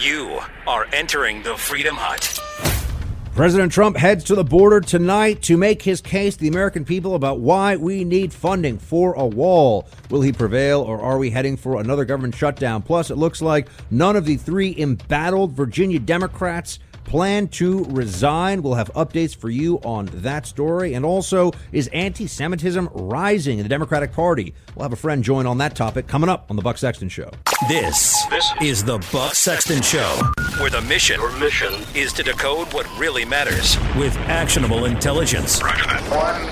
You are entering the Freedom Hut. President Trump heads to the border tonight to make his case to the American people about why we need funding for a wall. Will he prevail or are we heading for another government shutdown? Plus, it looks like none of the three embattled Virginia Democrats plan to resign. We'll have updates for you on that story. And also, is anti Semitism rising in the Democratic Party? We'll have a friend join on that topic coming up on The Buck Sexton Show. This, this is The Buck Sexton Show, where the mission, Your mission is to decode what really matters with actionable intelligence. One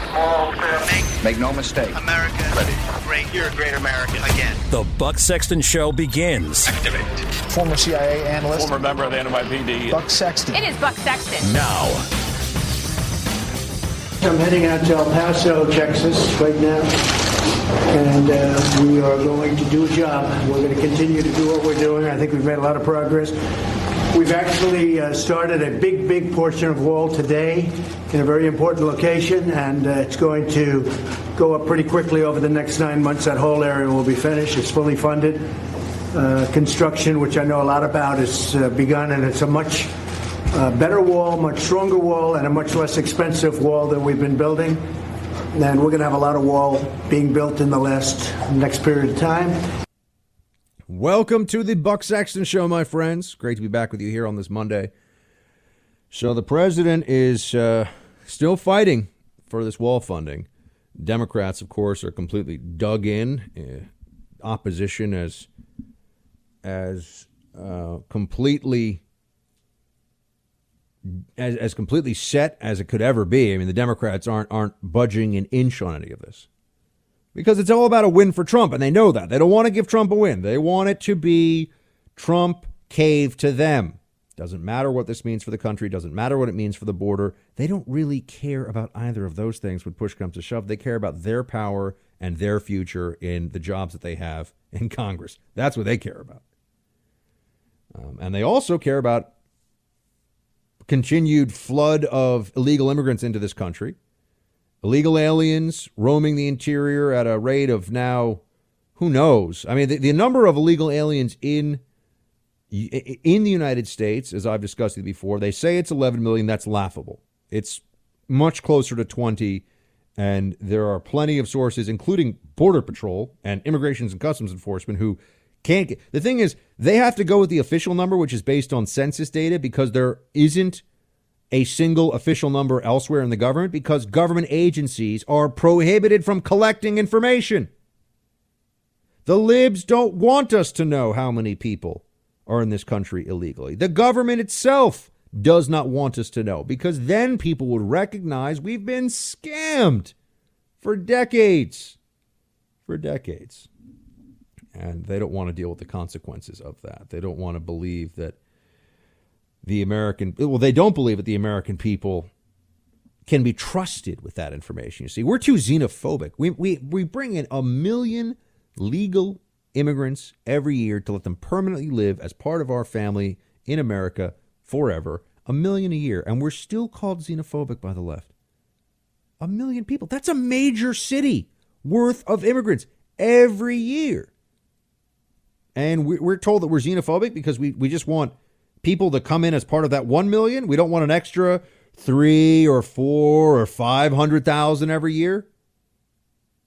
small step. Make no mistake. America Ready. great. You're a great American again. The Buck Sexton Show begins. Activate. Former CIA analyst. Former member of the NYPD. Buck Sexton. It is Buck Sexton. Now. I'm heading out to El Paso, Texas right now, and uh, we are going to do a job. We're going to continue to do what we're doing. I think we've made a lot of progress. We've actually uh, started a big, big portion of wall today in a very important location, and uh, it's going to go up pretty quickly over the next nine months. That whole area will be finished. It's fully funded. Uh, construction, which I know a lot about, has uh, begun, and it's a much uh, better wall, much stronger wall, and a much less expensive wall than we've been building. And we're going to have a lot of wall being built in the last next period of time. Welcome to the Buck Sexton Show, my friends. Great to be back with you here on this Monday. So the president is uh, still fighting for this wall funding. Democrats, of course, are completely dug in. Uh, opposition as as uh, completely as, as completely set as it could ever be. I mean, the Democrats aren't aren't budging an inch on any of this because it's all about a win for Trump, and they know that. They don't want to give Trump a win. They want it to be Trump cave to them. Doesn't matter what this means for the country, doesn't matter what it means for the border. They don't really care about either of those things when push comes to shove. They care about their power and their future in the jobs that they have in Congress. That's what they care about. Um, and they also care about continued flood of illegal immigrants into this country illegal aliens roaming the interior at a rate of now, who knows? I mean, the, the number of illegal aliens in in the United States, as I've discussed it before, they say it's 11 million. That's laughable. It's much closer to 20, and there are plenty of sources, including Border Patrol and Immigrations and Customs Enforcement, who can't get. The thing is, they have to go with the official number, which is based on census data, because there isn't a single official number elsewhere in the government because government agencies are prohibited from collecting information. The libs don't want us to know how many people are in this country illegally. The government itself does not want us to know because then people would recognize we've been scammed for decades. For decades. And they don't want to deal with the consequences of that. They don't want to believe that the American, well, they don't believe that the American people can be trusted with that information. You see, we're too xenophobic. We, we, we bring in a million legal immigrants every year to let them permanently live as part of our family in America forever. A million a year. And we're still called xenophobic by the left. A million people. That's a major city worth of immigrants every year. And we're told that we're xenophobic because we, we just want people to come in as part of that 1 million. We don't want an extra 3 or 4 or 500,000 every year.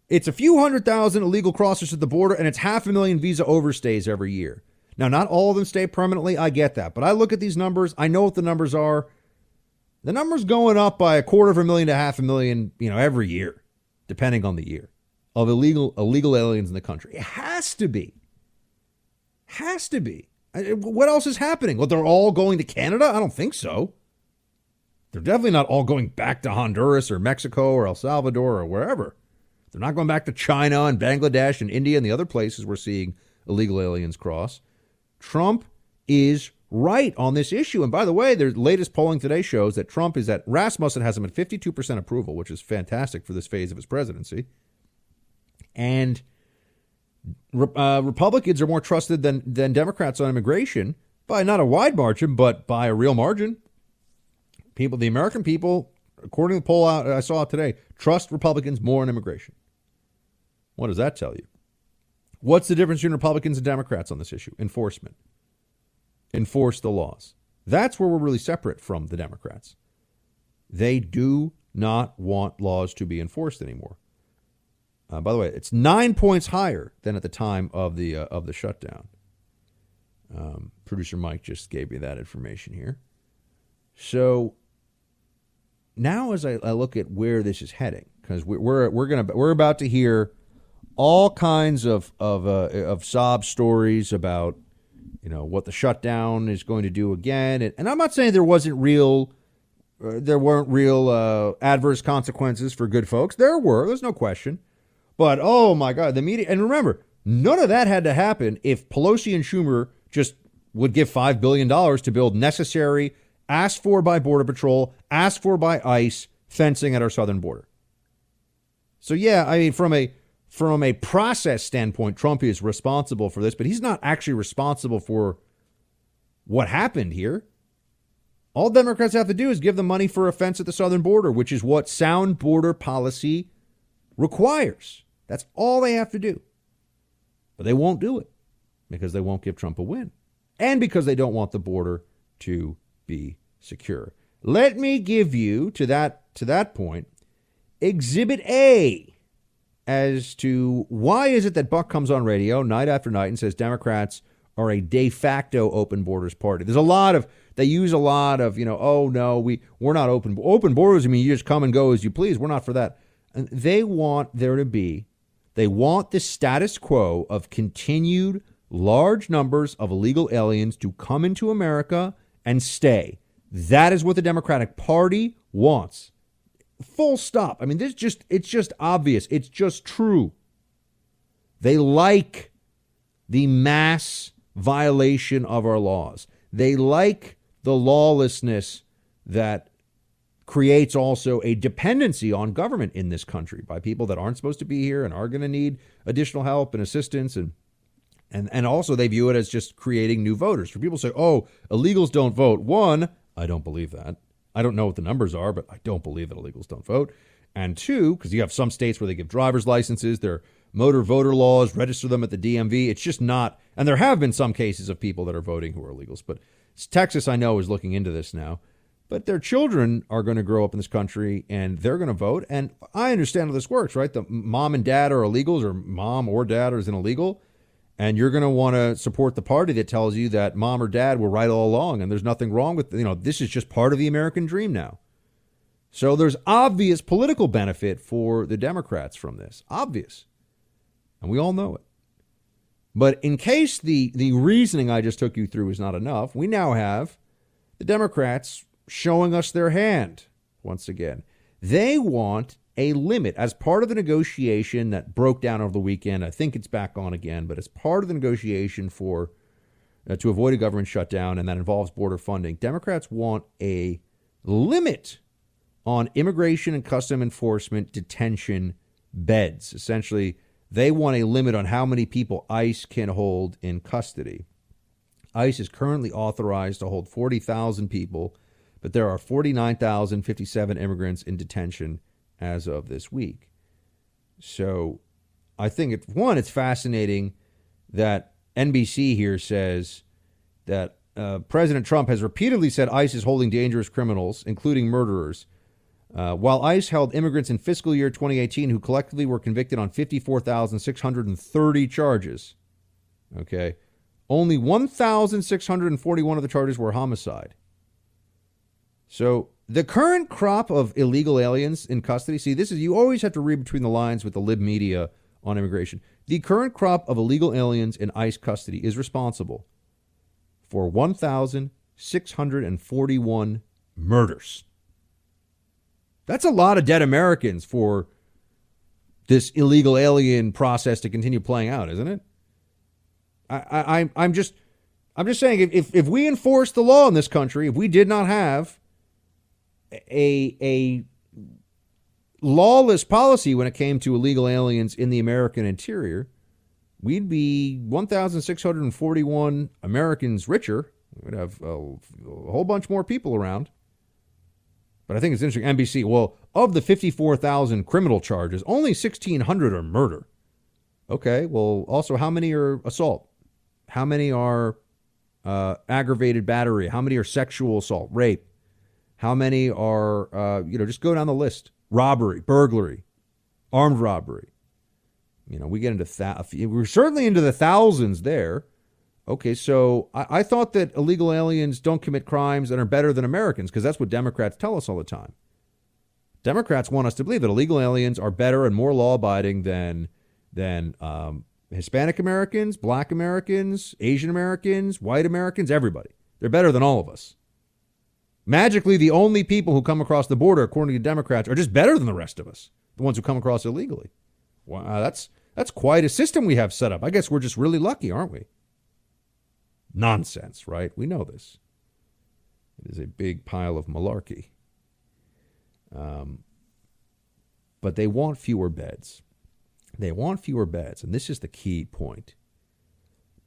It's a few hundred thousand illegal crossers at the border and it's half a million visa overstays every year. Now, not all of them stay permanently. I get that. But I look at these numbers. I know what the numbers are. The number's going up by a quarter of a million to half a million, you know, every year, depending on the year, of illegal illegal aliens in the country. It has to be. Has to be. What else is happening? Well, they're all going to Canada? I don't think so. They're definitely not all going back to Honduras or Mexico or El Salvador or wherever. They're not going back to China and Bangladesh and India and the other places we're seeing illegal aliens cross. Trump is right on this issue. And by the way, their latest polling today shows that Trump is at Rasmussen has him at 52% approval, which is fantastic for this phase of his presidency. And uh, Republicans are more trusted than than Democrats on immigration by not a wide margin, but by a real margin. People, the American people, according to the poll out I saw today, trust Republicans more on immigration. What does that tell you? What's the difference between Republicans and Democrats on this issue? Enforcement. enforce the laws. That's where we're really separate from the Democrats. They do not want laws to be enforced anymore. Uh, by the way, it's nine points higher than at the time of the uh, of the shutdown. Um, producer Mike just gave me that information here. So now, as I, I look at where this is heading, because we're we're, we're gonna we're about to hear all kinds of of uh, of sob stories about you know what the shutdown is going to do again, and, and I'm not saying there wasn't real. Uh, there weren't real uh, adverse consequences for good folks. There were. There's no question. But oh my God, the media. And remember, none of that had to happen if Pelosi and Schumer just would give $5 billion to build necessary, asked for by Border Patrol, asked for by ICE fencing at our southern border. So yeah, I mean, from a from a process standpoint, Trump is responsible for this, but he's not actually responsible for what happened here. All Democrats have to do is give the money for a fence at the southern border, which is what sound border policy requires. That's all they have to do. But they won't do it because they won't give Trump a win and because they don't want the border to be secure. Let me give you to that to that point exhibit A as to why is it that Buck comes on radio night after night and says Democrats are a de facto open borders party. There's a lot of they use a lot of, you know, oh no, we we're not open open borders. I mean, you just come and go as you please. We're not for that. And they want there to be they want the status quo of continued large numbers of illegal aliens to come into America and stay. That is what the Democratic Party wants. Full stop. I mean, this just it's just obvious. It's just true. They like the mass violation of our laws. They like the lawlessness that creates also a dependency on government in this country by people that aren't supposed to be here and are going to need additional help and assistance and and and also they view it as just creating new voters. For people say, "Oh, illegals don't vote." One, I don't believe that. I don't know what the numbers are, but I don't believe that illegals don't vote. And two, because you have some states where they give driver's licenses, their motor voter laws, register them at the DMV. It's just not. And there have been some cases of people that are voting who are illegals, but Texas, I know, is looking into this now but their children are going to grow up in this country and they're going to vote. And I understand how this works, right? The mom and dad are illegals, or mom or dad is an illegal, and you're going to want to support the party that tells you that mom or dad were right all along, and there's nothing wrong with you know this is just part of the American dream now. So there's obvious political benefit for the Democrats from this, obvious, and we all know it. But in case the the reasoning I just took you through is not enough, we now have the Democrats showing us their hand once again. They want a limit as part of the negotiation that broke down over the weekend. I think it's back on again, but as part of the negotiation for uh, to avoid a government shutdown and that involves border funding, Democrats want a limit on immigration and custom enforcement detention beds. Essentially, they want a limit on how many people ICE can hold in custody. ICE is currently authorized to hold 40,000 people but there are 49,057 immigrants in detention as of this week. So I think, it, one, it's fascinating that NBC here says that uh, President Trump has repeatedly said ICE is holding dangerous criminals, including murderers. Uh, while ICE held immigrants in fiscal year 2018 who collectively were convicted on 54,630 charges, okay, only 1,641 of the charges were homicide. So the current crop of illegal aliens in custody, see, this is you always have to read between the lines with the lib media on immigration. The current crop of illegal aliens in ICE custody is responsible for 1,641 murders. That's a lot of dead Americans for this illegal alien process to continue playing out, isn't it? I, I, I'm just, I'm just saying, if, if we enforce the law in this country, if we did not have a a lawless policy when it came to illegal aliens in the American interior, we'd be 1,641 Americans richer. We'd have a, a, whole bunch more people around. But I think it's interesting. NBC, well, of the 54,000 criminal charges, only 1,600 are murder. Okay, well, also, how many are assault? How many are uh, aggravated battery? How many are sexual assault, rape? How many are, uh, you know, just go down the list robbery, burglary, armed robbery. You know, we get into, th- we're certainly into the thousands there. Okay, so I, I thought that illegal aliens don't commit crimes and are better than Americans because that's what Democrats tell us all the time. Democrats want us to believe that illegal aliens are better and more law abiding than than um, Hispanic Americans, Black Americans, Asian Americans, white Americans, everybody. They're better than all of us. Magically, the only people who come across the border, according to Democrats, are just better than the rest of us, the ones who come across illegally. Wow, that's that's quite a system we have set up. I guess we're just really lucky, aren't we? Nonsense, right? We know this. It is a big pile of malarkey. Um, but they want fewer beds. They want fewer beds. And this is the key point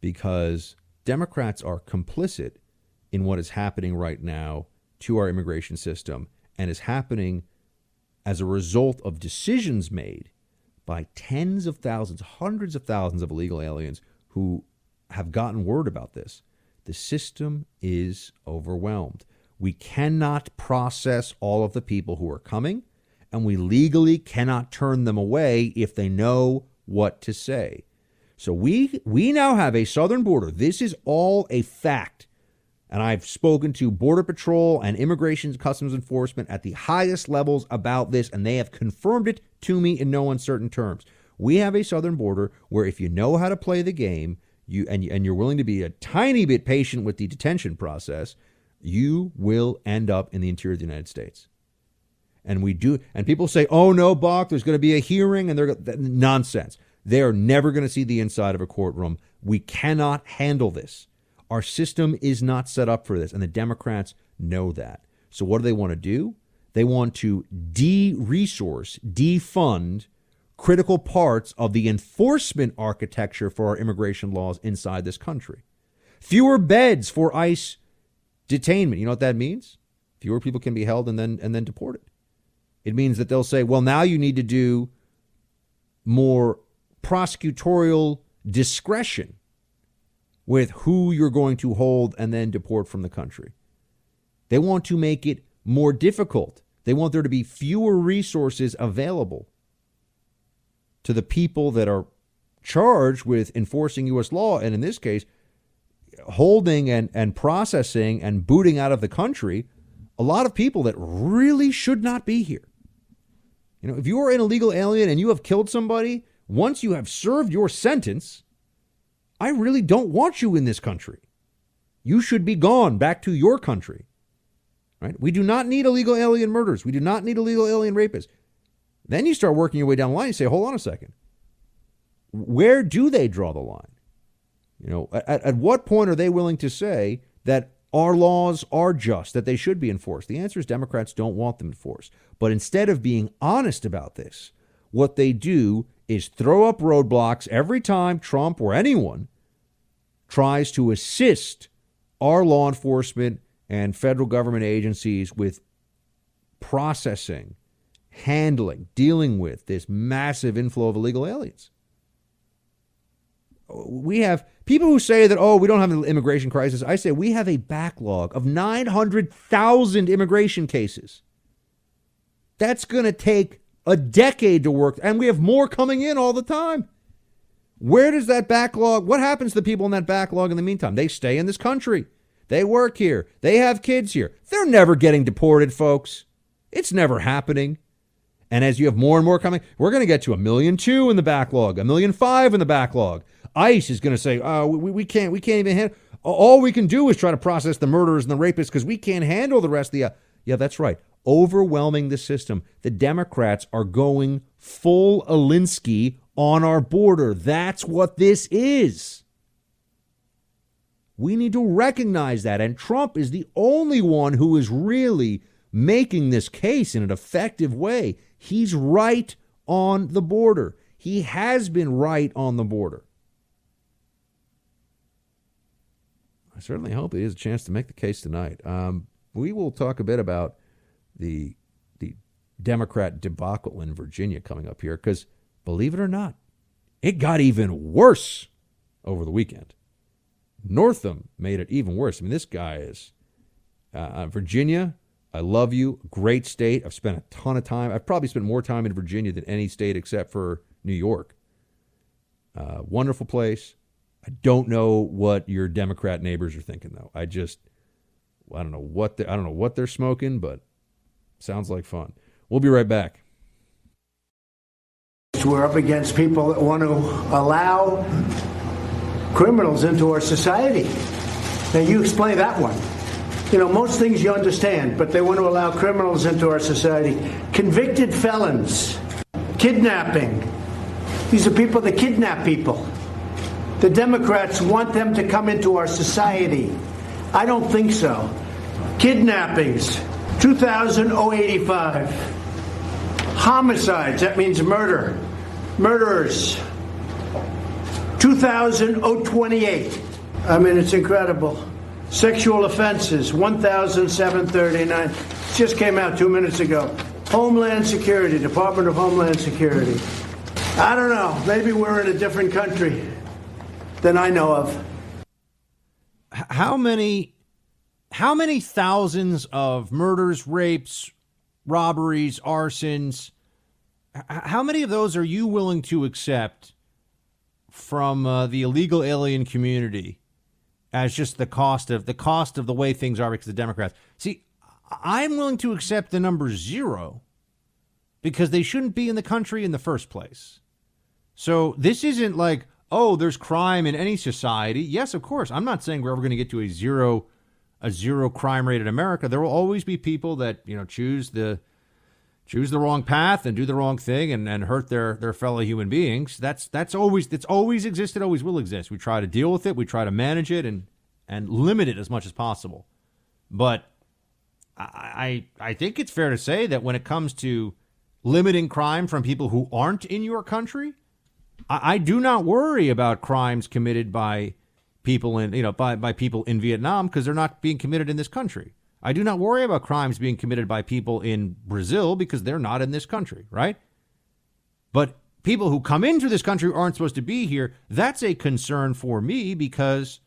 because Democrats are complicit in what is happening right now to our immigration system and is happening as a result of decisions made by tens of thousands, hundreds of thousands of illegal aliens who have gotten word about this. The system is overwhelmed. We cannot process all of the people who are coming, and we legally cannot turn them away if they know what to say. So we we now have a southern border. This is all a fact. And I've spoken to Border Patrol and Immigration Customs Enforcement at the highest levels about this, and they have confirmed it to me in no uncertain terms. We have a southern border where if you know how to play the game, you and, and you're willing to be a tiny bit patient with the detention process, you will end up in the interior of the United States. And we do, and people say, "Oh no, Buck, there's going to be a hearing," and they're nonsense. They are never going to see the inside of a courtroom. We cannot handle this. Our system is not set up for this, and the Democrats know that. So what do they want to do? They want to de-resource, defund critical parts of the enforcement architecture for our immigration laws inside this country. Fewer beds for ICE detainment. You know what that means? Fewer people can be held and then and then deported. It means that they'll say, well, now you need to do more prosecutorial discretion with who you're going to hold and then deport from the country. They want to make it more difficult. They want there to be fewer resources available to the people that are charged with enforcing U.S. law, and in this case, holding and, and processing and booting out of the country a lot of people that really should not be here. You know, if you are an illegal alien and you have killed somebody, once you have served your sentence, I really don't want you in this country. You should be gone back to your country. Right? We do not need illegal alien murders. We do not need illegal alien rapists. Then you start working your way down the line. You say, hold on a second. Where do they draw the line? You know, at, at what point are they willing to say that our laws are just, that they should be enforced? The answer is Democrats don't want them enforced. But instead of being honest about this, what they do is throw up roadblocks every time Trump or anyone tries to assist our law enforcement and federal government agencies with processing, handling, dealing with this massive inflow of illegal aliens we have people who say that, oh, we don't have an immigration crisis. I say we have a backlog of 900,000 immigration cases. That's going to take a decade to work, and we have more coming in all the time. Where does that backlog, what happens to the people in that backlog in the meantime? They stay in this country. They work here. They have kids here. They're never getting deported, folks. It's never happening. And as you have more and more coming, we're going to get to a million two in the backlog, a million five in the backlog. ICE is going to say, "Oh, we, we can't, we can't even handle. All we can do is try to process the murderers and the rapists because we can't handle the rest of the." Uh, yeah, that's right. Overwhelming the system. The Democrats are going full Alinsky on our border. That's what this is. We need to recognize that. And Trump is the only one who is really making this case in an effective way. He's right on the border. He has been right on the border. I certainly hope he has a chance to make the case tonight. Um, we will talk a bit about the the Democrat debacle in Virginia coming up here because, believe it or not, it got even worse over the weekend. Northam made it even worse. I mean, this guy is uh, uh, Virginia. I love you. Great state. I've spent a ton of time. I've probably spent more time in Virginia than any state except for New York. Uh, wonderful place. I don't know what your Democrat neighbors are thinking though. I just I don't know what they, I don't know what they're smoking, but sounds like fun. We'll be right back. We're up against people that want to allow criminals into our society. Now, you explain that one. You know, most things you understand, but they want to allow criminals into our society. Convicted felons, kidnapping. These are people that kidnap people. The Democrats want them to come into our society. I don't think so. Kidnappings, 2,085. Homicides, that means murder. Murderers, 2,028. I mean, it's incredible. Sexual offenses, 1,739. Just came out two minutes ago. Homeland Security, Department of Homeland Security. I don't know. Maybe we're in a different country than I know of. How many how many thousands of murders, rapes, robberies, arsons, how many of those are you willing to accept from uh, the illegal alien community as just the cost of the cost of the way things are because the Democrats. See, I'm willing to accept the number 0 because they shouldn't be in the country in the first place. So this isn't like, oh, there's crime in any society. Yes, of course. I'm not saying we're ever going to get to a zero a zero crime rate in America. There will always be people that, you know, choose the choose the wrong path and do the wrong thing and, and hurt their, their fellow human beings. That's that's always it's always existed, always will exist. We try to deal with it, we try to manage it and and limit it as much as possible. But I I think it's fair to say that when it comes to limiting crime from people who aren't in your country, I, I do not worry about crimes committed by people in you know by, by people in Vietnam because they're not being committed in this country. I do not worry about crimes being committed by people in Brazil because they're not in this country, right? But people who come into this country aren't supposed to be here. That's a concern for me because,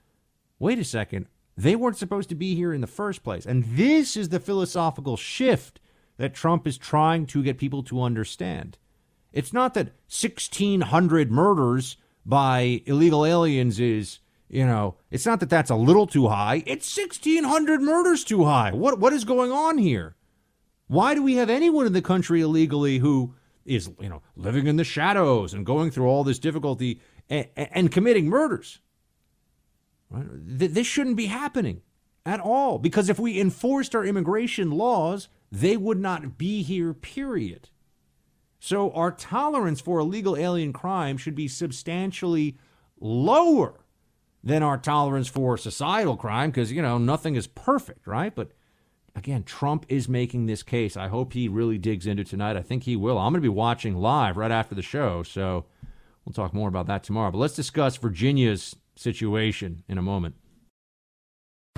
wait a second, they weren't supposed to be here in the first place. And this is the philosophical shift that Trump is trying to get people to understand. It's not that 1,600 murders by illegal aliens is you know, it's not that that's a little too high. It's 1,600 murders too high. What what is going on here? Why do we have anyone in the country illegally who is, you know, living in the shadows and going through all this difficulty and, and committing murders? Right? This shouldn't be happening at all because if we enforced our immigration laws, they would not be here, period. So our tolerance for illegal alien crime should be substantially lower than our tolerance for societal crime because, you know, nothing is perfect, right? But again, Trump is making this case. I hope he really digs into tonight. I think he will. I'm going to be watching live right after the show, so we'll talk more about that tomorrow. But let's discuss Virginia's situation in a moment.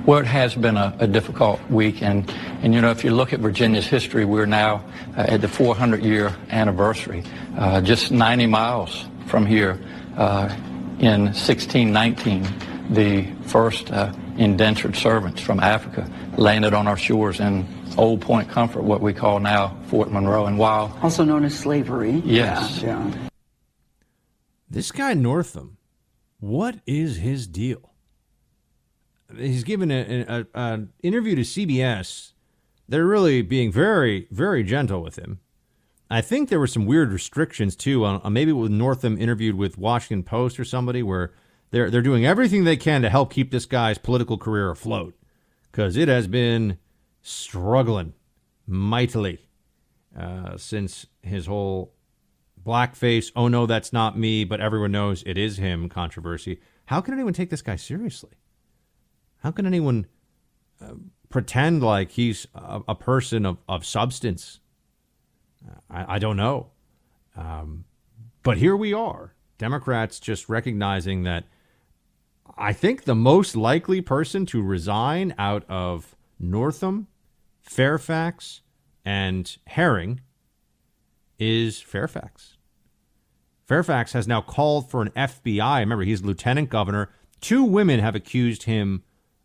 Well, it has been a, a, difficult week, and, and you know, if you look at Virginia's history, we're now uh, at the 400 year anniversary. Uh, just 90 miles from here, uh, in 1619, the first uh, indentured servants from Africa landed on our shores in Old Point Comfort, what we call now Fort Monroe. And while also known as slavery, yes, yeah, yeah. this guy Northam, what is his deal? He's given an interview to CBS. They're really being very, very gentle with him. I think there were some weird restrictions too. On, on maybe with Northam interviewed with Washington Post or somebody where they're they're doing everything they can to help keep this guy's political career afloat because it has been struggling mightily uh, since his whole blackface. Oh no, that's not me, but everyone knows it is him. Controversy. How can anyone take this guy seriously? How can anyone uh, pretend like he's a, a person of, of substance? I, I don't know. Um, but here we are, Democrats just recognizing that I think the most likely person to resign out of Northam, Fairfax, and Herring is Fairfax. Fairfax has now called for an FBI. Remember, he's lieutenant governor. Two women have accused him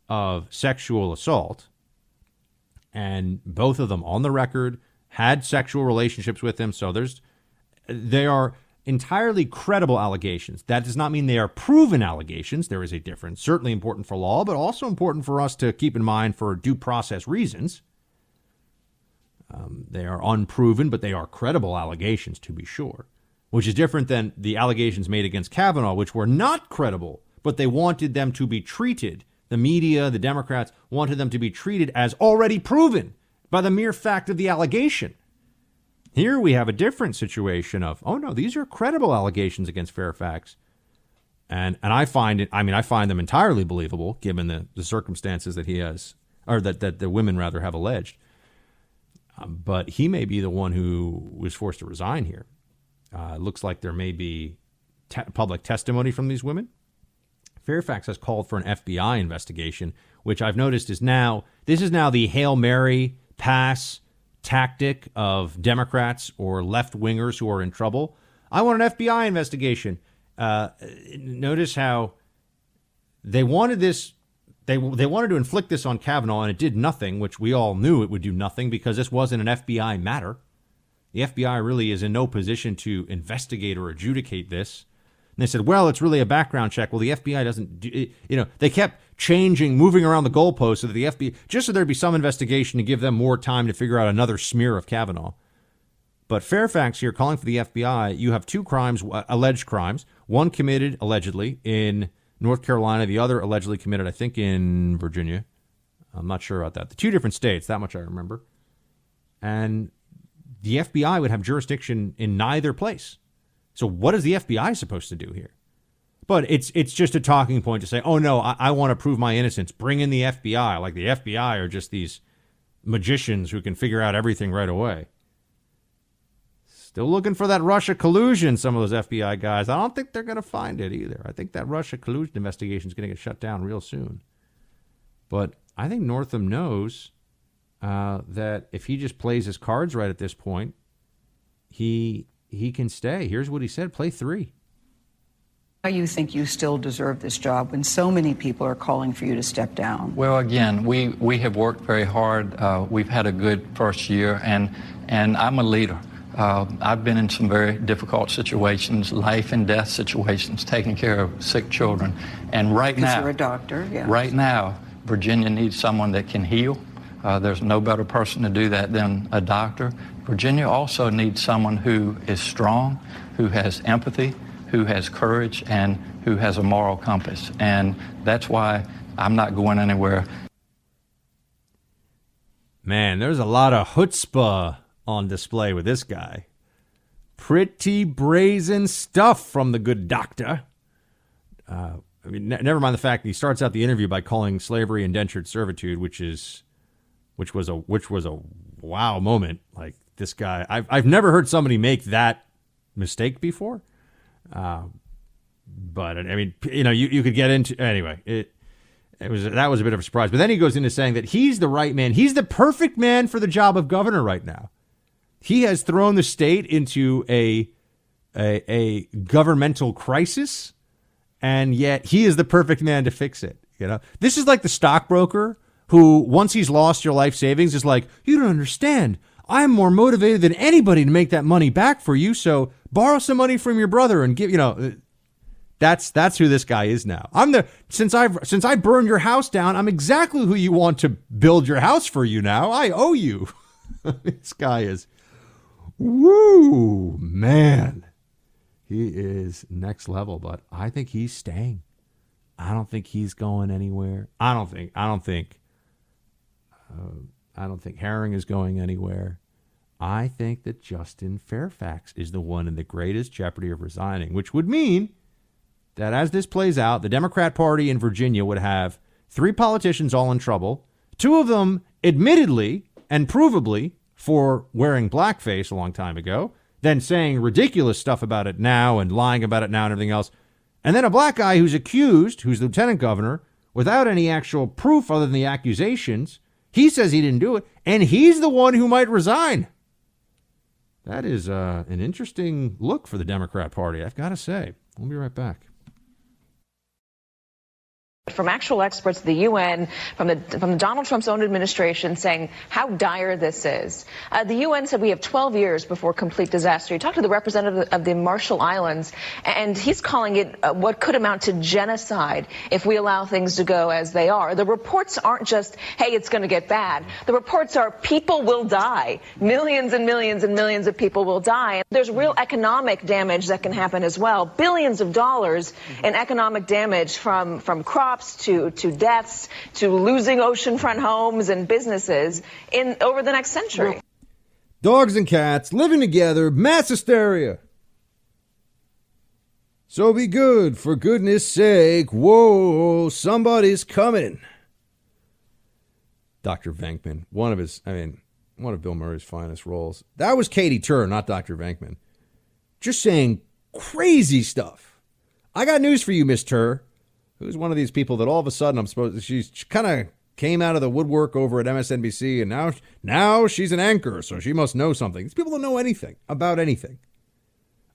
of sexual assault, and both of them on the record had sexual relationships with him. So there's they are entirely credible allegations. That does not mean they are proven allegations. There is a difference. Certainly important for law, but also important for us to keep in mind for due process reasons. Um, they are unproven, but they are credible allegations, to be sure, which is different than the allegations made against Kavanaugh, which were not credible, but they wanted them to be treated. The media, the Democrats, wanted them to be treated as already proven by the mere fact of the allegation. Here we have a different situation of, oh no, these are credible allegations against Fairfax. And and I find it I mean I find them entirely believable given the, the circumstances that he has or that, that the women rather have alleged. Um, but he may be the one who was forced to resign here. Uh, looks like there may be te- public testimony from these women. Fairfax has called for an FBI investigation, which I've noticed is now this is now the Hail Mary pass tactic of Democrats or left wingers who are in trouble. I want an FBI investigation. Uh, notice how they wanted this. They, they wanted to inflict this on Kavanaugh, and it did nothing, which we all knew it would do nothing because this wasn't an FBI matter. The FBI really is in no position to investigate or adjudicate this. And they said, well, it's really a background check. Well, the FBI doesn't, do, you know, they kept changing, moving around the goalposts so that the FBI, just so there'd be some investigation to give them more time to figure out another smear of Kavanaugh. But Fairfax here calling for the FBI, you have two crimes, alleged crimes, one committed allegedly in North Carolina, the other allegedly committed, I think, in Virginia. I'm not sure about that. The two different states, that much I remember. And the FBI would have jurisdiction in neither place. So what is the FBI supposed to do here? But it's it's just a talking point to say, oh no, I, I want to prove my innocence. Bring in the FBI. Like the FBI are just these magicians who can figure out everything right away. Still looking for that Russia collusion, some of those FBI guys. I don't think they're going to find it either. I think that Russia collusion investigation is going to get shut down real soon. But I think Northam knows uh, that if he just plays his cards right at this point, he he can stay. Here's what he said: play three. Why you think you still deserve this job when so many people are calling for you to step down? Well, again, we, we have worked very hard. Uh, we've had a good first year, and and I'm a leader. Uh, I've been in some very difficult situations, life and death situations, taking care of sick children. And right Because now, you're a doctor, yes. right now, Virginia needs someone that can heal. Uh, there's no better person to do that than a doctor. Virginia also needs someone who is strong, who has empathy, who has courage, and who has a moral compass. And that's why I'm not going anywhere. Man, there's a lot of chutzpah on display with this guy. Pretty brazen stuff from the good doctor. Uh, I mean, ne- never mind the fact that he starts out the interview by calling slavery indentured servitude, which is, which was a, which was a wow moment. Like this guy, I've I've never heard somebody make that mistake before. Uh, but I mean, you know, you, you could get into anyway. It it was that was a bit of a surprise. But then he goes into saying that he's the right man. He's the perfect man for the job of governor right now. He has thrown the state into a a, a governmental crisis, and yet he is the perfect man to fix it. You know, this is like the stockbroker who, once he's lost your life savings, is like, you don't understand. I'm more motivated than anybody to make that money back for you. So borrow some money from your brother and give. You know, that's that's who this guy is now. I'm the since I've since I burned your house down, I'm exactly who you want to build your house for you now. I owe you. this guy is woo man. He is next level, but I think he's staying. I don't think he's going anywhere. I don't think I don't think uh, I don't think Herring is going anywhere. I think that Justin Fairfax is the one in the greatest jeopardy of resigning, which would mean that as this plays out, the Democrat Party in Virginia would have three politicians all in trouble, two of them admittedly and provably for wearing blackface a long time ago, then saying ridiculous stuff about it now and lying about it now and everything else, and then a black guy who's accused, who's the lieutenant governor, without any actual proof other than the accusations. He says he didn't do it, and he's the one who might resign. That is uh, an interesting look for the Democrat Party, I've got to say. We'll be right back. From actual experts, at the UN, from the from Donald Trump's own administration, saying how dire this is. Uh, the UN said we have 12 years before complete disaster. You talked to the representative of the Marshall Islands, and he's calling it uh, what could amount to genocide if we allow things to go as they are. The reports aren't just, hey, it's going to get bad. The reports are people will die. Millions and millions and millions of people will die. There's real economic damage that can happen as well. Billions of dollars in economic damage from, from crops to, to deaths to losing oceanfront homes and businesses in over the next century. Dogs and cats living together, mass hysteria. So be good, for goodness sake. Whoa, somebody's coming. Dr. Venkman, one of his, I mean, one of Bill Murray's finest roles. That was Katie Tur, not Dr. Venkman. Just saying crazy stuff. I got news for you, Miss Tur, who's one of these people that all of a sudden I'm supposed she's she kind of came out of the woodwork over at MSNBC and now now she's an anchor, so she must know something. These people don't know anything about anything.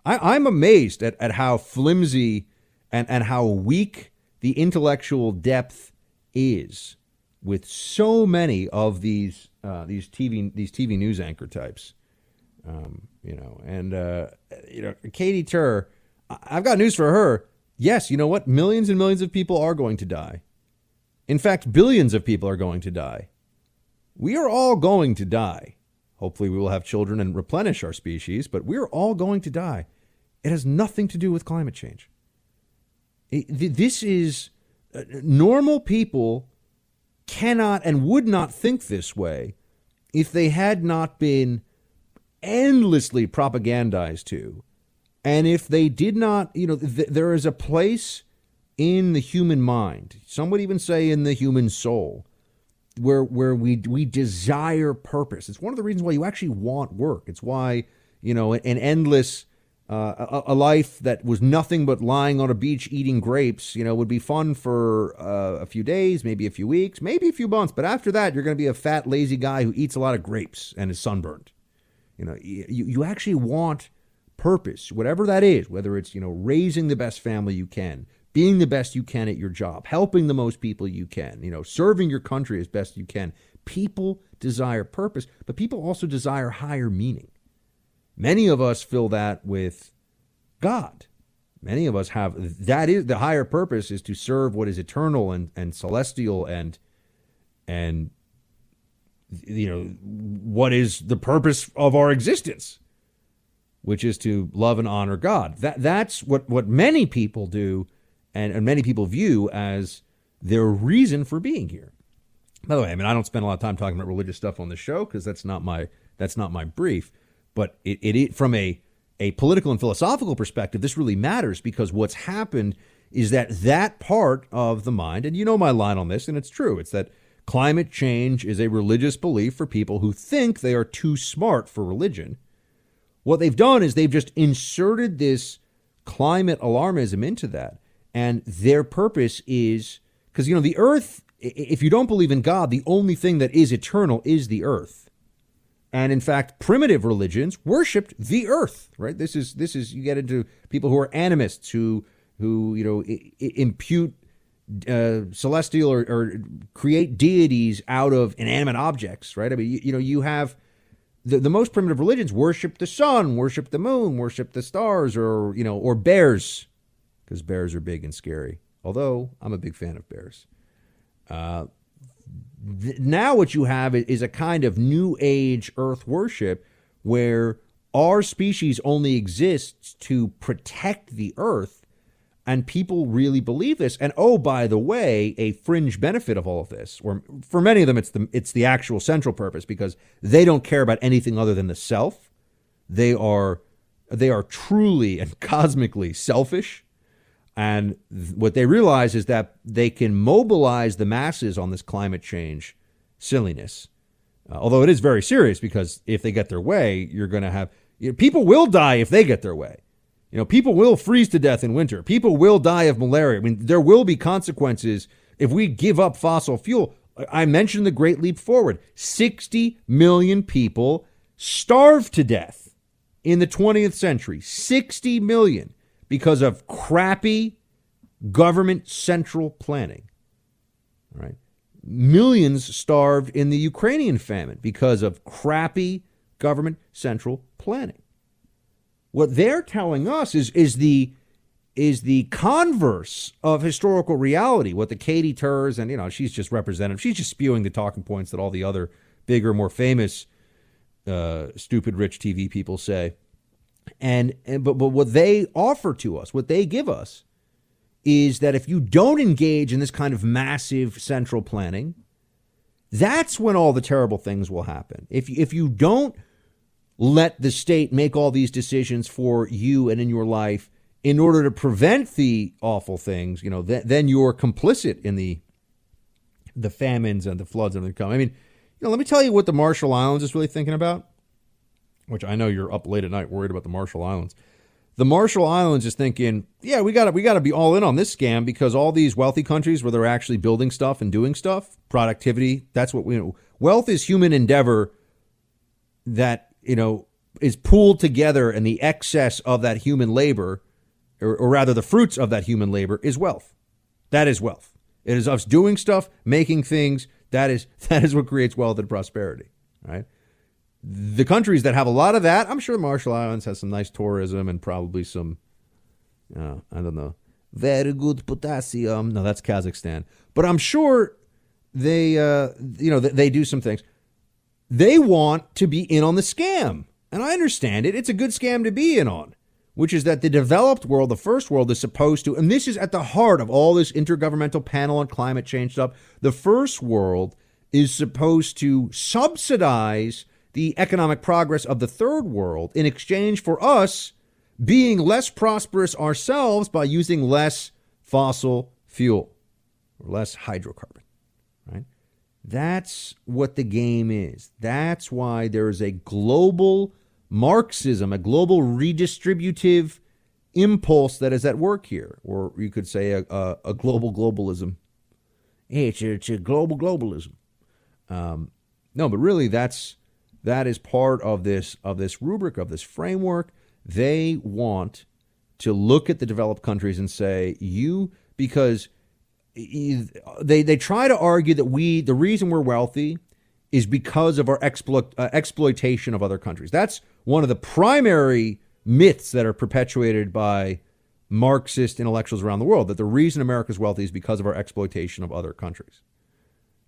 I, I'm amazed at, at how flimsy and, and how weak the intellectual depth is with so many of these uh, these TV these TV news anchor types. Um, you know, and uh, you know, Katie Tur, I've got news for her. Yes, you know what? Millions and millions of people are going to die. In fact, billions of people are going to die. We are all going to die. Hopefully, we will have children and replenish our species, but we're all going to die. It has nothing to do with climate change. this is uh, normal people cannot and would not think this way if they had not been endlessly propagandized to. And if they did not, you know, th- there is a place in the human mind, some would even say in the human soul, where where we we desire purpose. It's one of the reasons why you actually want work. It's why, you know, an endless uh, a, a, life that was nothing but lying on a beach eating grapes, you know, would be fun for uh, a few days, maybe a few weeks, maybe a few months. But after that, you're going to be a fat, lazy guy who eats a lot of grapes and is sunburned. You know, you, you actually want purpose, whatever that is, whether it's, you know, raising the best family you can, being the best you can at your job, helping the most people you can, you know, serving your country as best you can. People desire purpose, but people also desire higher meaning. Many of us fill that with God. Many of us have that is the higher purpose is to serve what is eternal and, and celestial and and you know what is the purpose of our existence, which is to love and honor God. That that's what what many people do and, and many people view as their reason for being here. By the way, I mean I don't spend a lot of time talking about religious stuff on the show because that's not my that's not my brief. But it, it from a a political and philosophical perspective, this really matters because what's happened is that that part of the mind, and you know my line on this, and it's true, it's that climate change is a religious belief for people who think they are too smart for religion. What they've done is they've just inserted this climate alarmism into that. And their purpose is because, you know, the earth, if you don't believe in God, the only thing that is eternal is the earth. And in fact, primitive religions worshipped the earth, right? This is this is you get into people who are animists who who you know I- impute uh, celestial or, or, create deities out of inanimate objects, right? I mean, you, you know, you have the, the most primitive religions worship the sun, worship the moon, worship the stars, or you know, or bears, because bears are big and scary. Although I'm a big fan of bears. Uh, now what you have is a kind of new age earth worship where our species only exists to protect the earth and people really believe this and oh by the way a fringe benefit of all of this or for many of them it's the it's the actual central purpose because they don't care about anything other than the self they are they are truly and cosmically selfish and what they realize is that they can mobilize the masses on this climate change silliness. Uh, although it is very serious because if they get their way, you're going to have you know, people will die if they get their way. You know, people will freeze to death in winter. People will die of malaria. I mean, there will be consequences if we give up fossil fuel. I mentioned the Great Leap Forward. 60 million people starved to death in the 20th century. 60 million because of crappy government central planning. Right? Millions starved in the Ukrainian famine because of crappy government central planning. What they're telling us is is the is the converse of historical reality. What the Katie Turs and you know she's just representative. She's just spewing the talking points that all the other bigger, more famous, uh, stupid rich TV people say. And, and but but what they offer to us, what they give us, is that if you don't engage in this kind of massive central planning, that's when all the terrible things will happen. If if you don't let the state make all these decisions for you and in your life in order to prevent the awful things, you know, th- then you're complicit in the the famines and the floods and the come. I mean, you know, let me tell you what the Marshall Islands is really thinking about, which I know you're up late at night worried about the Marshall Islands. The Marshall Islands is thinking, yeah, we got to we got to be all in on this scam because all these wealthy countries where they're actually building stuff and doing stuff, productivity, that's what we know, wealth is human endeavor that, you know, is pooled together and the excess of that human labor or, or rather the fruits of that human labor is wealth. That is wealth. It is us doing stuff, making things. That is that is what creates wealth and prosperity, right? the countries that have a lot of that, I'm sure Marshall Islands has some nice tourism and probably some, uh, I don't know, very good potassium. No, that's Kazakhstan. But I'm sure they, uh, you know, they do some things. They want to be in on the scam. And I understand it. It's a good scam to be in on, which is that the developed world, the first world, is supposed to, and this is at the heart of all this intergovernmental panel on climate change stuff. The first world is supposed to subsidize the economic progress of the third world in exchange for us being less prosperous ourselves by using less fossil fuel or less hydrocarbon, right? That's what the game is. That's why there is a global Marxism, a global redistributive impulse that is at work here, or you could say a, a, a global globalism. It's a, it's a global globalism. Um, no, but really, that's that is part of this of this rubric of this framework. They want to look at the developed countries and say you because they they try to argue that we the reason we're wealthy is because of our exploit, uh, exploitation of other countries. That's one of the primary myths that are perpetuated by Marxist intellectuals around the world that the reason America's wealthy is because of our exploitation of other countries.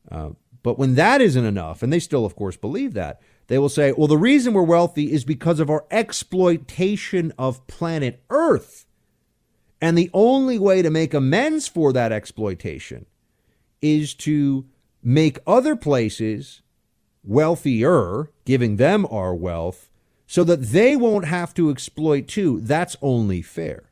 Uh, but when that isn't enough, and they still, of course, believe that, they will say, well, the reason we're wealthy is because of our exploitation of planet Earth. And the only way to make amends for that exploitation is to make other places wealthier, giving them our wealth, so that they won't have to exploit too. That's only fair.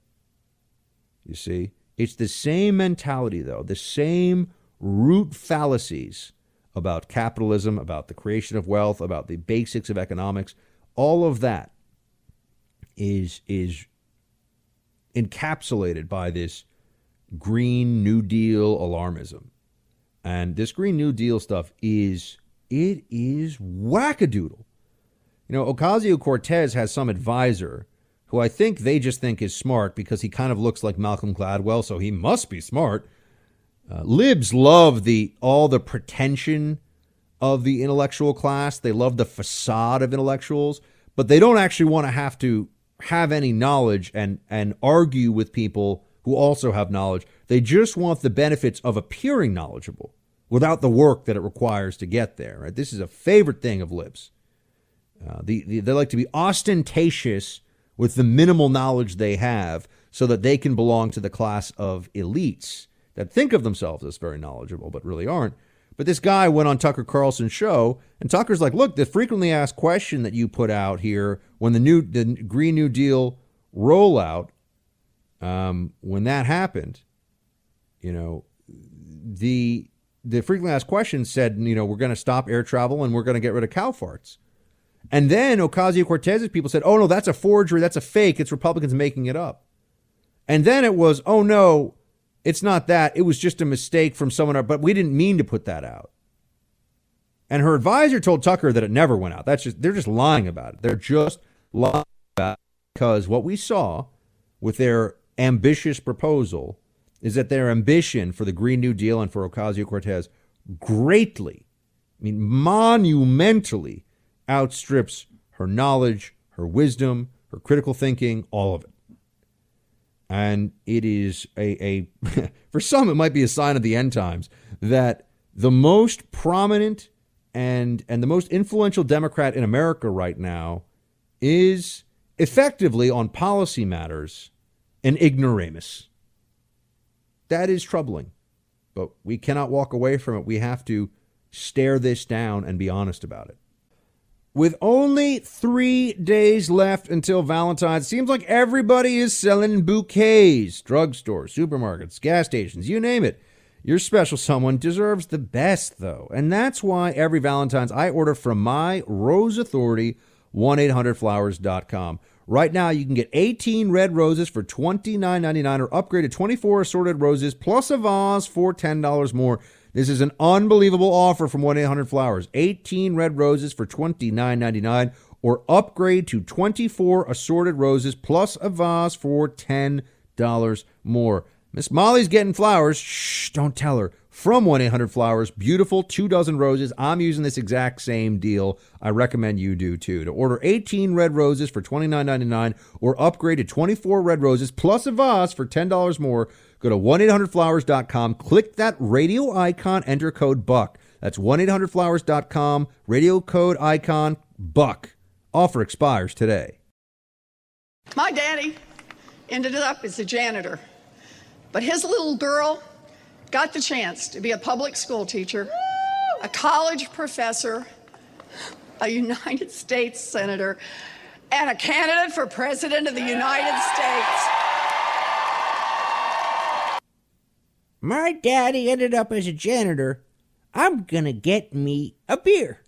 You see? It's the same mentality, though, the same root fallacies about capitalism, about the creation of wealth, about the basics of economics. All of that is is encapsulated by this green new deal alarmism. And this green new deal stuff is it is wackadoodle. You know, Ocasio-Cortez has some advisor who I think they just think is smart because he kind of looks like Malcolm Gladwell, so he must be smart. Uh, libs love the all the pretension of the intellectual class. They love the facade of intellectuals, but they don't actually want to have to have any knowledge and and argue with people who also have knowledge. They just want the benefits of appearing knowledgeable without the work that it requires to get there. Right? This is a favorite thing of libs. Uh, the, the, they like to be ostentatious with the minimal knowledge they have so that they can belong to the class of elites that think of themselves as very knowledgeable but really aren't. But this guy went on Tucker Carlson's show, and Tucker's like, "Look, the frequently asked question that you put out here when the new the Green New Deal rollout, um, when that happened, you know, the the frequently asked question said, you know, we're going to stop air travel and we're going to get rid of cow farts." And then Ocasio Cortez's people said, "Oh no, that's a forgery. That's a fake. It's Republicans making it up." And then it was, "Oh no, it's not that. It was just a mistake from someone, but we didn't mean to put that out. And her advisor told Tucker that it never went out. That's just they're just lying about it. They're just lying about it because what we saw with their ambitious proposal is that their ambition for the Green New Deal and for Ocasio Cortez greatly, I mean, monumentally outstrips her knowledge, her wisdom, her critical thinking, all of it. And it is a, a for some, it might be a sign of the end times that the most prominent and and the most influential Democrat in America right now is effectively on policy matters an ignoramus. That is troubling. But we cannot walk away from it. We have to stare this down and be honest about it. With only three days left until Valentine's, seems like everybody is selling bouquets. Drugstores, supermarkets, gas stations, you name it. Your special someone deserves the best, though. And that's why every Valentine's I order from my Rose Authority, 1 800flowers.com. Right now, you can get 18 red roses for $29.99 or upgrade to 24 assorted roses plus a vase for $10 more. This is an unbelievable offer from 1 800 Flowers. 18 red roses for $29.99 or upgrade to 24 assorted roses plus a vase for $10 more. Miss Molly's getting flowers. Shh, don't tell her from 1 800 Flowers. Beautiful two dozen roses. I'm using this exact same deal. I recommend you do too. To order 18 red roses for $29.99 or upgrade to 24 red roses plus a vase for $10 more, go to 1 800flowers.com, click that radio icon, enter code BUCK. That's 1 800flowers.com, radio code icon BUCK. Offer expires today. My daddy ended up as a janitor, but his little girl got the chance to be a public school teacher, a college professor, a United States senator, and a candidate for president of the United States. My daddy ended up as a janitor. I'm gonna get me a beer.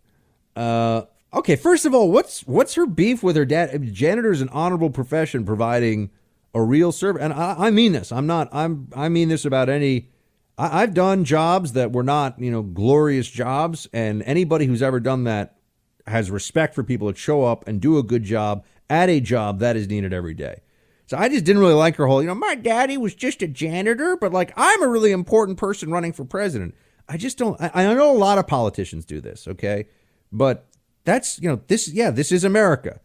Uh, okay. First of all, what's what's her beef with her dad? Mean, janitor is an honorable profession, providing a real service, and I, I mean this. I'm not. I'm. I mean this about any. I, I've done jobs that were not, you know, glorious jobs, and anybody who's ever done that has respect for people that show up and do a good job at a job that is needed every day. So I just didn't really like her whole, you know, my daddy was just a janitor, but like I'm a really important person running for president. I just don't, I, I know a lot of politicians do this, okay? But that's, you know, this, yeah, this is America.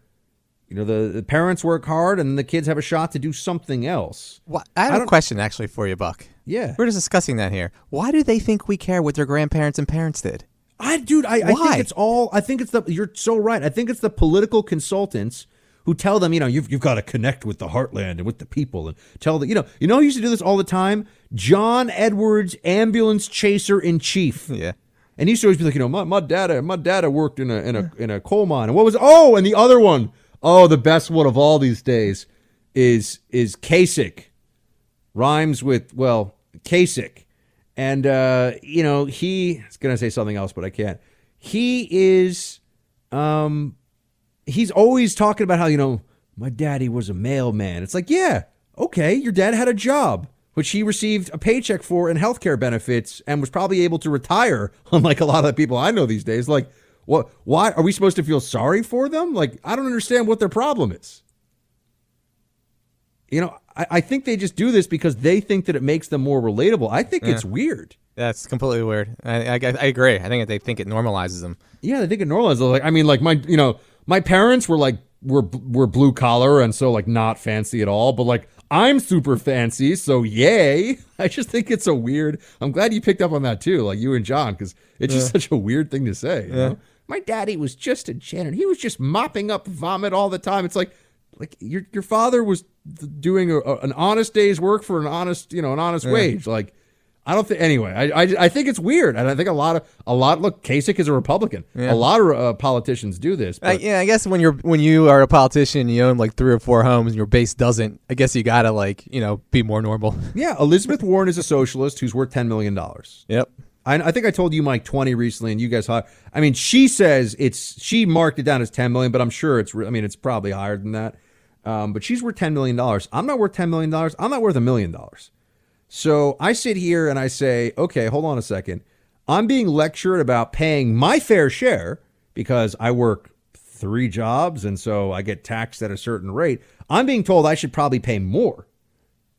You know, the, the parents work hard and the kids have a shot to do something else. Well, I have I a question actually for you, Buck. Yeah. We're just discussing that here. Why do they think we care what their grandparents and parents did? I, dude, I, I think it's all. I think it's the. You're so right. I think it's the political consultants who tell them, you know, you've you've got to connect with the heartland and with the people, and tell the, you know, you know, who used to do this all the time. John Edwards, ambulance chaser in chief. Yeah. And he used to always be like, you know, my, my dad, my dad worked in a in a in a coal mine. And what was? Oh, and the other one, oh, the best one of all these days is is Kasich. Rhymes with well, Kasich. And uh, you know, he is gonna say something else, but I can't. He is um he's always talking about how, you know, my daddy was a mailman. It's like, yeah, okay, your dad had a job, which he received a paycheck for and healthcare benefits and was probably able to retire, unlike a lot of the people I know these days. Like, what why are we supposed to feel sorry for them? Like, I don't understand what their problem is. You know, I, I think they just do this because they think that it makes them more relatable. I think it's weird. That's completely weird. I, I, I agree. I think they think it normalizes them. Yeah, they think it normalizes. Like, I mean, like my, you know, my parents were like were were blue collar and so like not fancy at all. But like I'm super fancy, so yay! I just think it's a weird. I'm glad you picked up on that too, like you and John, because it's just such a weird thing to say. You know? My daddy was just a janitor. He was just mopping up vomit all the time. It's like, like your your father was doing a, a- an honest day's work for an honest, you know, an honest wage. Like, I don't think anyway. I, I I think it's weird, and I think a lot of a lot. Look, Kasich is a Republican. A lot of uh, politicians do this. I, yeah, I guess when you're when you are a politician, you own like three or four homes, and your base doesn't. I guess you gotta like you know be more normal. yeah, Elizabeth Warren is a socialist who's worth ten million dollars. yep. I, I think I told you Mike twenty recently, and you guys. I mean, she says it's she marked it down as ten million, but I'm sure it's. I mean, it's probably higher than that. Um, but she's worth ten million dollars. I'm not worth ten million dollars. I'm not worth a million dollars. So I sit here and I say, okay, hold on a second. I'm being lectured about paying my fair share because I work three jobs and so I get taxed at a certain rate. I'm being told I should probably pay more.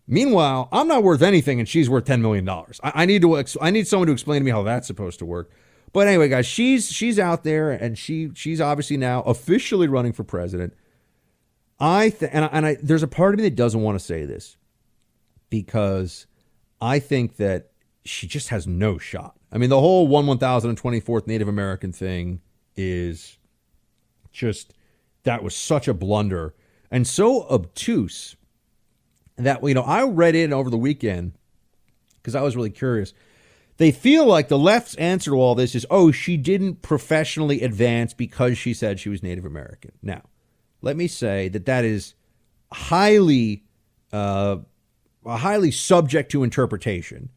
Meanwhile, I'm not worth anything, and she's worth ten million dollars. I, I, need to. I need someone to explain to me how that's supposed to work. But anyway, guys, she's she's out there, and she she's obviously now officially running for president. I th- and I, and I there's a part of me that doesn't want to say this because I think that she just has no shot. I mean, the whole one one thousand and twenty fourth Native American thing is just that was such a blunder and so obtuse that you know I read in over the weekend because I was really curious. They feel like the left's answer to all this is, oh, she didn't professionally advance because she said she was Native American. Now, let me say that that is highly, uh, highly subject to interpretation.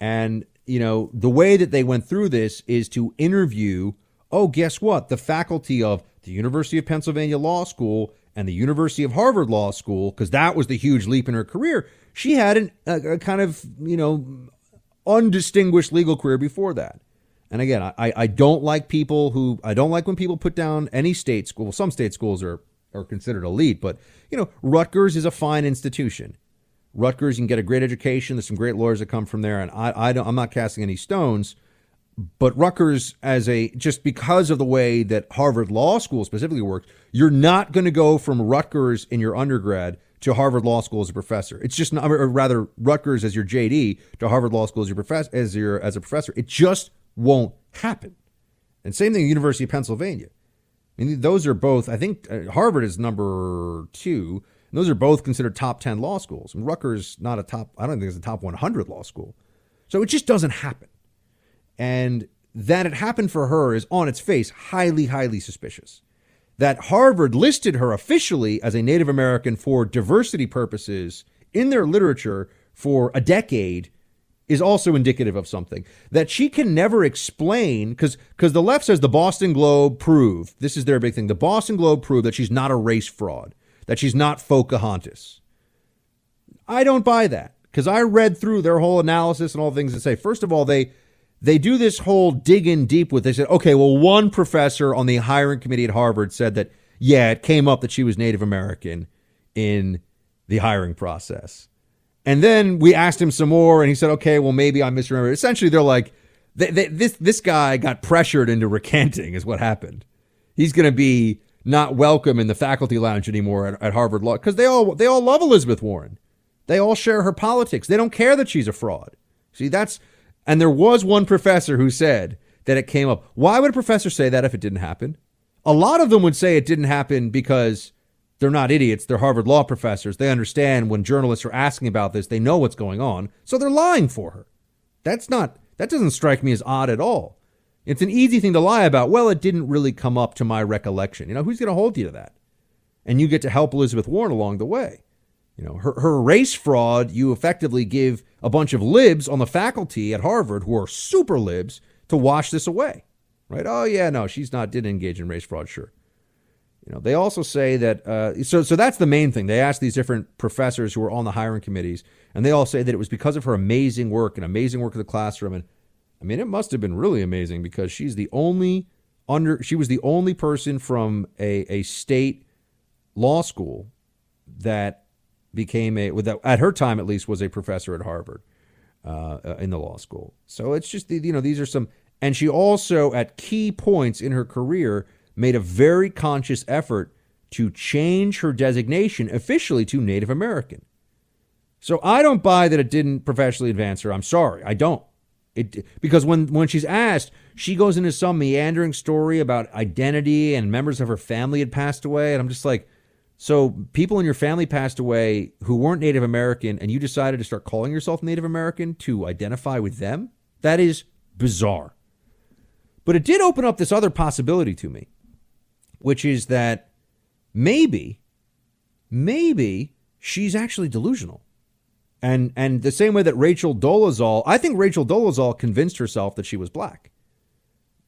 And you know the way that they went through this is to interview. Oh, guess what? The faculty of the University of Pennsylvania Law School and the University of Harvard Law School, because that was the huge leap in her career. She had an, a, a, kind of, you know, undistinguished legal career before that. And again, I, I don't like people who, I don't like when people put down any state school. Some state schools are, are considered elite, but, you know, Rutgers is a fine institution. Rutgers, you can get a great education. There's some great lawyers that come from there. And I, I don't, I'm not casting any stones but Rutgers, as a just because of the way that Harvard Law School specifically works, you're not going to go from Rutgers in your undergrad to Harvard Law School as a professor. It's just not, or rather, Rutgers as your JD to Harvard Law School as your professor as your as a professor. It just won't happen. And same thing, University of Pennsylvania. I mean, those are both. I think uh, Harvard is number two. Those are both considered top ten law schools. And Rutgers not a top. I don't think it's a top 100 law school. So it just doesn't happen. And that it happened for her is on its face highly, highly suspicious. That Harvard listed her officially as a Native American for diversity purposes in their literature for a decade is also indicative of something that she can never explain because because the left says the Boston Globe proved this is their big thing. The Boston Globe proved that she's not a race fraud, that she's not Pocahontas. I don't buy that because I read through their whole analysis and all the things that say. First of all, they they do this whole dig in deep with. They said, okay, well, one professor on the hiring committee at Harvard said that, yeah, it came up that she was Native American in the hiring process. And then we asked him some more, and he said, okay, well, maybe I misremember. Essentially, they're like, they, they, this this guy got pressured into recanting, is what happened. He's going to be not welcome in the faculty lounge anymore at, at Harvard Law because they all they all love Elizabeth Warren. They all share her politics. They don't care that she's a fraud. See, that's and there was one professor who said that it came up. Why would a professor say that if it didn't happen? A lot of them would say it didn't happen because they're not idiots. They're Harvard law professors. They understand when journalists are asking about this, they know what's going on. So they're lying for her. That's not, that doesn't strike me as odd at all. It's an easy thing to lie about. Well, it didn't really come up to my recollection. You know, who's going to hold you to that? And you get to help Elizabeth Warren along the way. You know, her, her race fraud, you effectively give a bunch of libs on the faculty at Harvard who are super libs to wash this away. Right? Oh yeah, no, she's not didn't engage in race fraud, sure. You know, they also say that uh, so so that's the main thing. They asked these different professors who were on the hiring committees, and they all say that it was because of her amazing work and amazing work in the classroom. And I mean, it must have been really amazing because she's the only under she was the only person from a, a state law school that became a with at her time at least was a professor at Harvard uh, uh, in the law school. So it's just you know these are some, and she also at key points in her career made a very conscious effort to change her designation officially to Native American. So I don't buy that it didn't professionally advance her. I'm sorry, I don't. It because when when she's asked, she goes into some meandering story about identity and members of her family had passed away, and I'm just like, so people in your family passed away who weren't Native American, and you decided to start calling yourself Native American to identify with them? That is bizarre. But it did open up this other possibility to me, which is that maybe, maybe she's actually delusional. And and the same way that Rachel Dolezal, I think Rachel Dolezal convinced herself that she was black.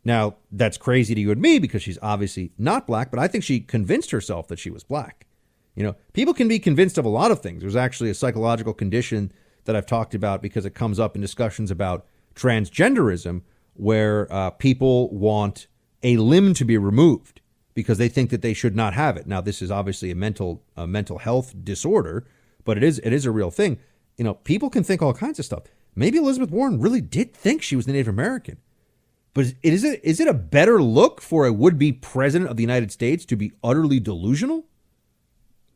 Now, that's crazy to you and me because she's obviously not black, but I think she convinced herself that she was black. You know, people can be convinced of a lot of things. There's actually a psychological condition that I've talked about because it comes up in discussions about transgenderism, where uh, people want a limb to be removed because they think that they should not have it. Now, this is obviously a mental a mental health disorder, but it is it is a real thing. You know, people can think all kinds of stuff. Maybe Elizabeth Warren really did think she was Native American. But is it is it a better look for a would be president of the United States to be utterly delusional?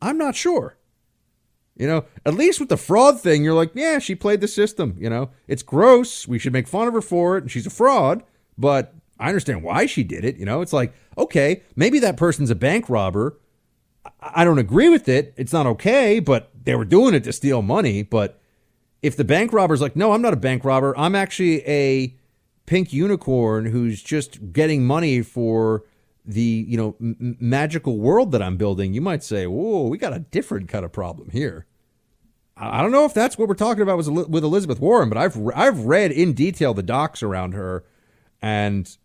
I'm not sure. You know, at least with the fraud thing, you're like, yeah, she played the system. You know, it's gross. We should make fun of her for it, and she's a fraud. But I understand why she did it. You know, it's like, okay, maybe that person's a bank robber. I don't agree with it. It's not okay, but they were doing it to steal money. But if the bank robber's like, no, I'm not a bank robber. I'm actually a pink unicorn who's just getting money for the you know m- magical world that I'm building, you might say, "Whoa, we got a different kind of problem here." I don't know if that's what we're talking about with Elizabeth Warren, but I've I've read in detail the docs around her, and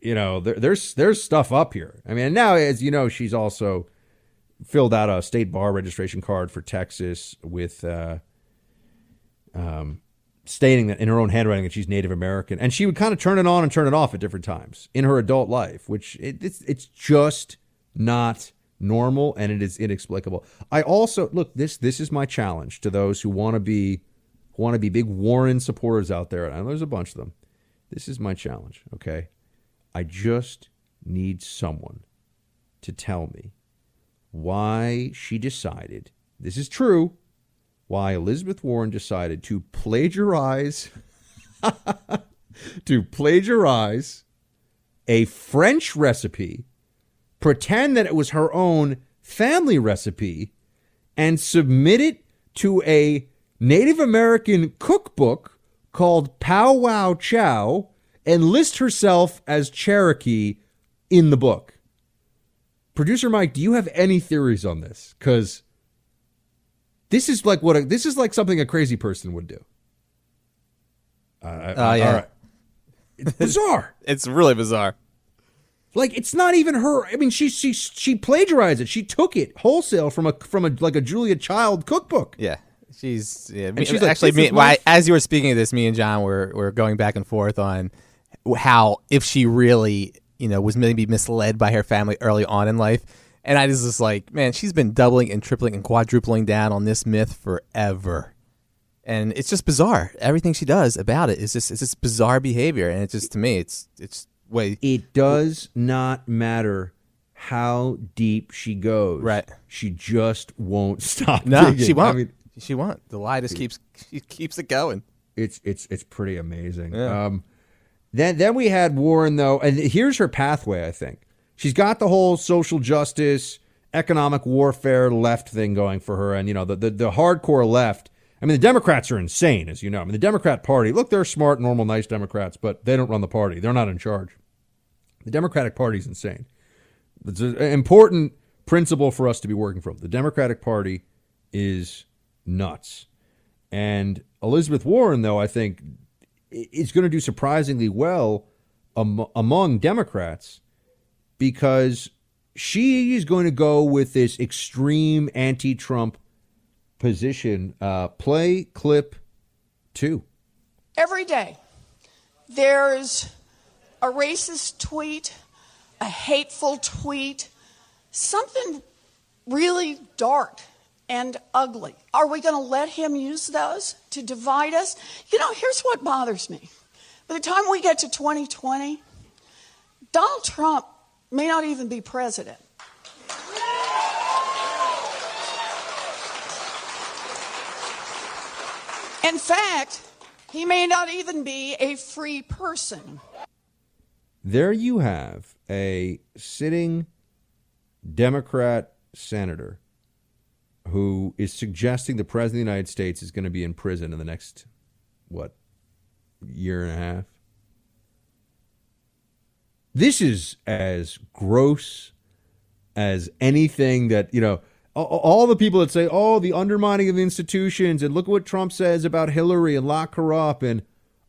you know there, there's there's stuff up here. I mean, now as you know, she's also filled out a state bar registration card for Texas with uh, um, stating that in her own handwriting that she's Native American, and she would kind of turn it on and turn it off at different times in her adult life, which it, it's it's just not normal and it is inexplicable. I also look this this is my challenge to those who want to be want to be big Warren supporters out there, and there's a bunch of them. This is my challenge. Okay, I just need someone to tell me why she decided this is true why Elizabeth Warren decided to plagiarize to plagiarize a French recipe, pretend that it was her own family recipe, and submit it to a Native American cookbook called Pow Wow Chow and list herself as Cherokee in the book. Producer Mike, do you have any theories on this? Because this is like what a, this is like something a crazy person would do. Uh, uh yeah. All right. It's bizarre. it's really bizarre. Like it's not even her. I mean, she she she plagiarized it. She took it wholesale from a from a like a Julia Child cookbook. Yeah, she's yeah. Me, she's actually like, me. Well, as you were speaking of this, me and John were were going back and forth on how if she really you know was maybe misled by her family early on in life and I just was just like, man, she's been doubling and tripling and quadrupling down on this myth forever. And it's just bizarre. Everything she does about it is just it's just bizarre behavior. And it's just to me, it's it's way It does not matter how deep she goes. Right. She just won't stop. No, digging. she won't. I mean, she won't. The lie just keeps she keeps it going. It's it's it's pretty amazing. Yeah. Um, then then we had Warren though, and here's her pathway. I think she's got the whole social justice, economic warfare left thing going for her. And, you know, the, the, the hardcore left. I mean, the Democrats are insane, as you know. I mean, the Democrat Party, look, they're smart, normal, nice Democrats, but they don't run the party. They're not in charge. The Democratic Party is insane. It's an important principle for us to be working from. The Democratic Party is nuts. And Elizabeth Warren, though, I think is going to do surprisingly well among Democrats because she is going to go with this extreme anti Trump position. Uh, play clip two. Every day, there's a racist tweet, a hateful tweet, something really dark and ugly. Are we going to let him use those to divide us? You know, here's what bothers me. By the time we get to 2020, Donald Trump may not even be president. In fact, he may not even be a free person. There you have a sitting Democrat senator who is suggesting the president of the United States is going to be in prison in the next, what, year and a half? This is as gross as anything that, you know, all the people that say, oh, the undermining of institutions, and look what Trump says about Hillary and lock her up, and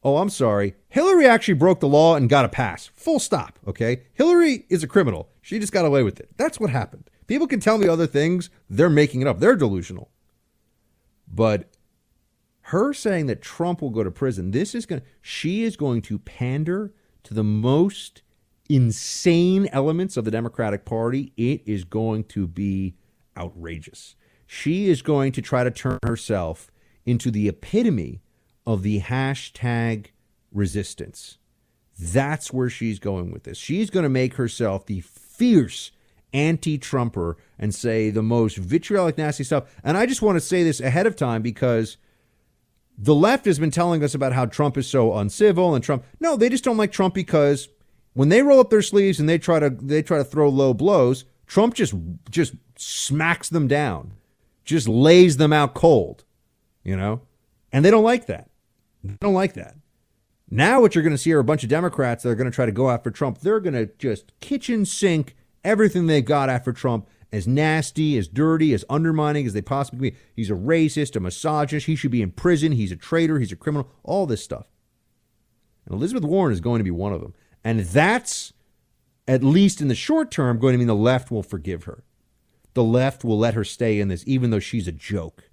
oh, I'm sorry, Hillary actually broke the law and got a pass. Full stop. Okay, Hillary is a criminal. She just got away with it. That's what happened. People can tell me other things. They're making it up. They're delusional. But her saying that Trump will go to prison, this is going. She is going to pander to the most insane elements of the Democratic Party, it is going to be outrageous. She is going to try to turn herself into the epitome of the hashtag resistance. That's where she's going with this. She's going to make herself the fierce anti Trumper and say the most vitriolic, nasty stuff. And I just want to say this ahead of time because the left has been telling us about how Trump is so uncivil and Trump. No, they just don't like Trump because when they roll up their sleeves and they try to they try to throw low blows, Trump just just smacks them down, just lays them out cold, you know, and they don't like that. They don't like that. Now, what you're going to see are a bunch of Democrats that are going to try to go after Trump. They're going to just kitchen sink everything they've got after Trump as nasty, as dirty, as undermining as they possibly can be. He's a racist, a misogynist. He should be in prison. He's a traitor. He's a criminal. All this stuff. And Elizabeth Warren is going to be one of them. And that's, at least in the short term, going to mean the left will forgive her. The left will let her stay in this, even though she's a joke.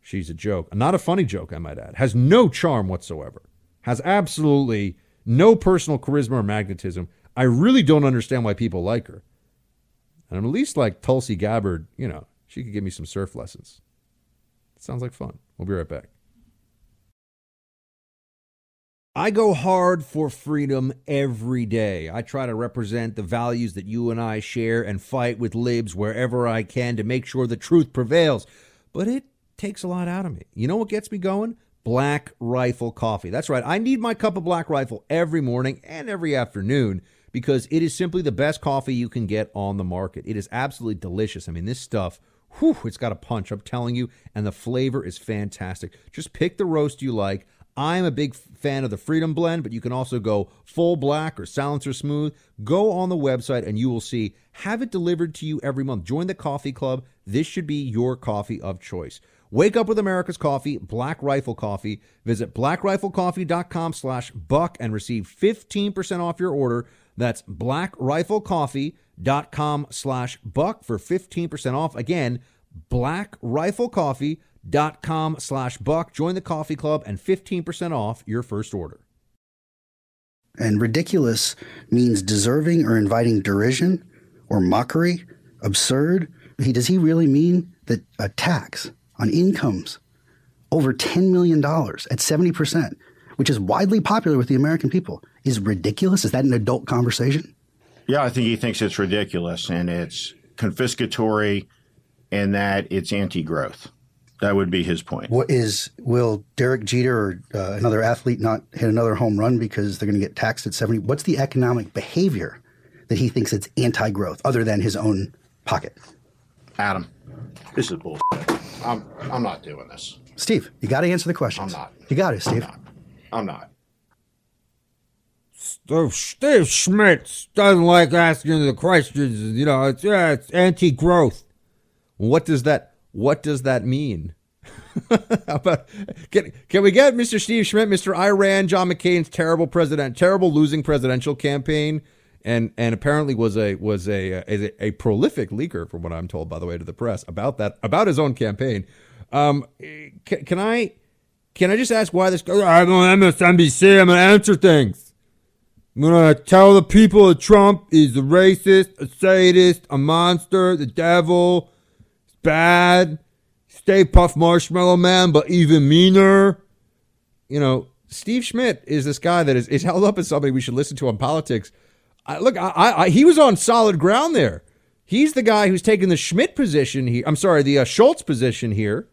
She's a joke. Not a funny joke, I might add. Has no charm whatsoever. Has absolutely no personal charisma or magnetism. I really don't understand why people like her. And I'm at least like Tulsi Gabbard, you know, she could give me some surf lessons. sounds like fun. We'll be right back. I go hard for freedom every day. I try to represent the values that you and I share and fight with libs wherever I can to make sure the truth prevails. But it takes a lot out of me. You know what gets me going? Black Rifle Coffee. That's right. I need my cup of Black Rifle every morning and every afternoon because it is simply the best coffee you can get on the market. It is absolutely delicious. I mean, this stuff, whew, it's got a punch, I'm telling you, and the flavor is fantastic. Just pick the roast you like. I'm a big fan of the Freedom Blend, but you can also go full black or silencer smooth. Go on the website and you will see. Have it delivered to you every month. Join the coffee club. This should be your coffee of choice. Wake up with America's coffee, Black Rifle Coffee. Visit blackriflecoffee.com slash buck and receive 15% off your order. That's blackriflecoffee.com slash buck for 15% off. Again, blackriflecoffee.com slash buck. Join the coffee club and 15% off your first order. And ridiculous means deserving or inviting derision or mockery, absurd. He, does he really mean that a tax on incomes over $10 million at 70%, which is widely popular with the American people, is ridiculous? Is that an adult conversation? Yeah, I think he thinks it's ridiculous and it's confiscatory and that it's anti growth. That would be his point. What is will Derek Jeter or uh, another athlete not hit another home run because they're going to get taxed at 70? What's the economic behavior that he thinks it's anti-growth other than his own pocket? Adam, this is bullshit. I'm I'm not doing this. Steve, you got to answer the question. I'm not. You got it, Steve. I'm not. I'm not. Steve, Steve Schmidt doesn't like asking the questions. You know, it's yeah, it's anti-growth. What does that what does that mean? about, can, can we get Mr. Steve Schmidt, Mr. Iran, John McCain's terrible president, terrible losing presidential campaign, and and apparently was a was a a, a prolific leaker, from what I'm told, by the way, to the press about that about his own campaign. Um, can, can I can I just ask why this? I'm on MSNBC. I'm gonna answer things. I'm gonna tell the people that Trump is a racist, a sadist, a monster, the devil it's bad. Stay Puft Marshmallow Man, but even meaner. You know, Steve Schmidt is this guy that is, is held up as somebody we should listen to on politics. I, look, I, I, he was on solid ground there. He's the guy who's taken the Schmidt position here. I'm sorry, the uh, Schultz position here,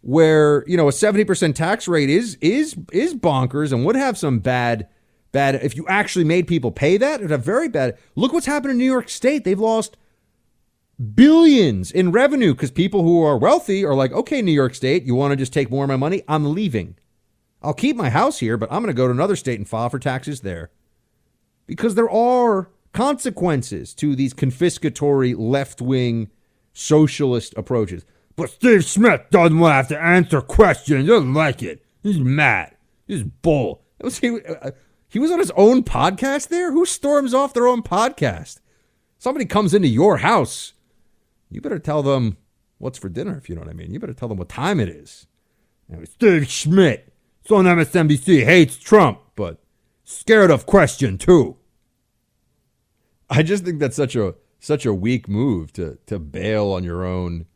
where you know a 70% tax rate is is is bonkers and would have some bad bad. If you actually made people pay that, it'd have very bad. Look what's happened in New York State. They've lost billions in revenue because people who are wealthy are like, okay, New York State, you want to just take more of my money? I'm leaving. I'll keep my house here, but I'm going to go to another state and file for taxes there. Because there are consequences to these confiscatory left wing socialist approaches. But Steve Schmidt doesn't want to have to answer questions. He doesn't like it. He's mad. He's bull. Uh, he was on his own podcast there? Who storms off their own podcast? Somebody comes into your house you better tell them what's for dinner, if you know what I mean. You better tell them what time it is. Now, Steve Schmidt, it's on MSNBC, hates Trump, but scared of question too. I just think that's such a such a weak move to to bail on your own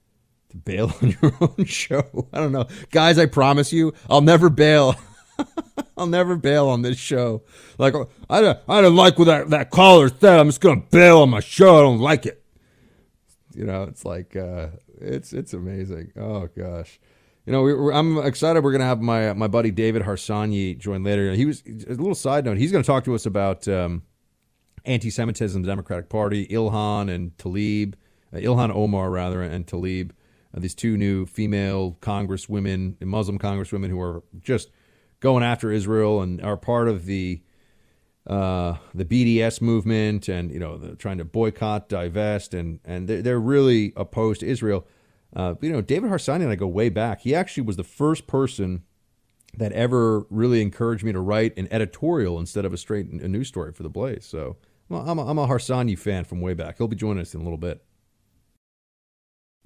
To bail on your own show. I don't know. Guys, I promise you, I'll never bail. I'll never bail on this show. Like I don't, I don't like what that, that caller said. I'm just gonna bail on my show. I don't like it. You know, it's like uh, it's it's amazing. Oh gosh. You know, we, I'm excited. We're to have my my buddy David Harsanyi join later. He was a little side note. He's to talk to us about um, anti-Semitism, the Democratic Party, Ilhan and Tlaib, uh, Ilhan Omar rather, and Tlaib. uh, these two new female congresswomen, Muslim congresswomen who are just going after Israel and are part of the uh, the BDS movement, and you know, trying to boycott, divest, and and they're, really opposed to Israel. Uh, you know, David Harsanyi and I go way back. He actually was the first person that ever really encouraged me to write an editorial instead of a straight a news story for the Blaze. So well, I'm a, I'm a Harsanyi fan from way back. He'll be joining us in a little bit.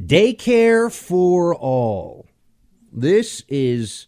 Daycare for all. This is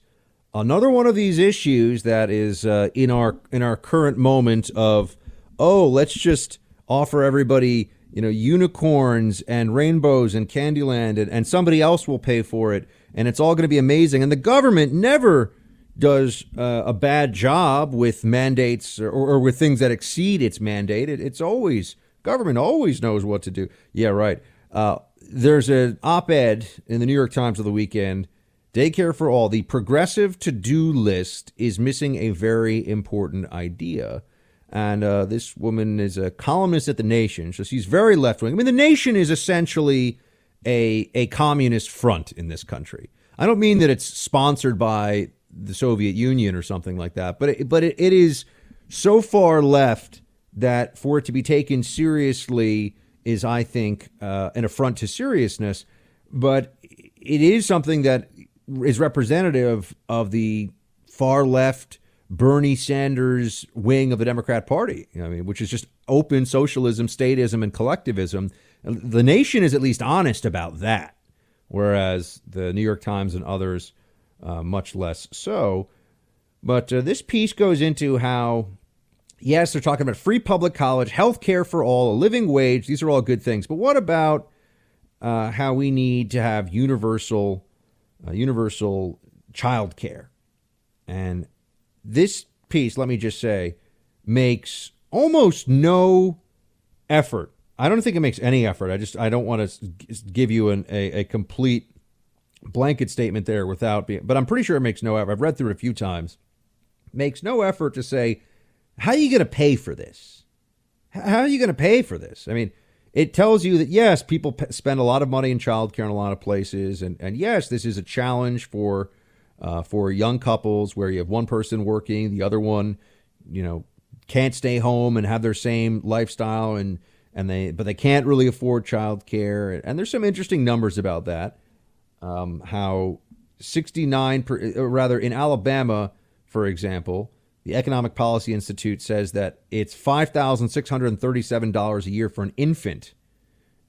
another one of these issues that is uh, in our in our current moment of oh, let's just offer everybody you know, unicorns and rainbows and Candyland, and, and somebody else will pay for it, and it's all going to be amazing. And the government never does uh, a bad job with mandates or, or, with things that exceed its mandate. It, it's always government always knows what to do. Yeah, right. Uh, there's an op-ed in the New York Times of the weekend. Daycare for all. The progressive to-do list is missing a very important idea and uh, this woman is a columnist at The Nation, so she's very left wing. I mean, The Nation is essentially a, a communist front in this country. I don't mean that it's sponsored by the Soviet Union or something like that, but it, but it, it is so far left that for it to be taken seriously is, I think, uh, an affront to seriousness. But it is something that is representative of the far left Bernie Sanders wing of the Democrat Party, I mean, which is just open socialism, statism, and collectivism. The nation is at least honest about that, whereas the New York Times and others, uh, much less so. But uh, this piece goes into how, yes, they're talking about free public college, health care for all, a living wage. These are all good things. But what about uh, how we need to have universal, uh, universal child care? And this piece, let me just say, makes almost no effort. I don't think it makes any effort. I just I don't want to give you an, a, a complete blanket statement there without being, but I'm pretty sure it makes no effort. I've read through it a few times. Makes no effort to say, how are you going to pay for this? How are you going to pay for this? I mean, it tells you that yes, people p- spend a lot of money in childcare in a lot of places, and and yes, this is a challenge for uh, for young couples where you have one person working, the other one, you know, can't stay home and have their same lifestyle and and they but they can't really afford childcare. And there's some interesting numbers about that. Um, how 69 per, rather in Alabama, for example, the Economic Policy Institute says that it's $5,637 a year for an infant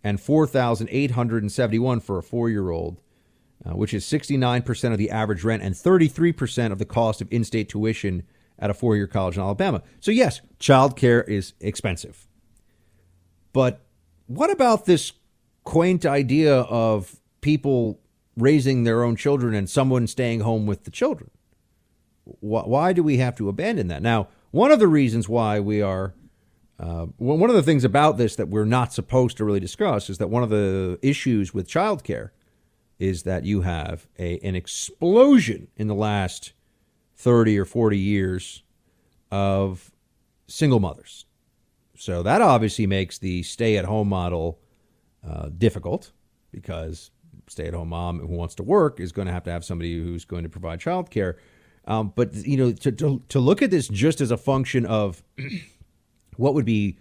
and 4,871 for a 4-year-old uh, which is 69% of the average rent and 33% of the cost of in state tuition at a four year college in Alabama. So, yes, childcare is expensive. But what about this quaint idea of people raising their own children and someone staying home with the children? Why do we have to abandon that? Now, one of the reasons why we are, uh, one of the things about this that we're not supposed to really discuss is that one of the issues with childcare is that you have a, an explosion in the last 30 or 40 years of single mothers. So that obviously makes the stay at home model uh, difficult because stay at home mom who wants to work is going to have to have somebody who's going to provide childcare. Um, but you know, to, to, to look at this just as a function of what would be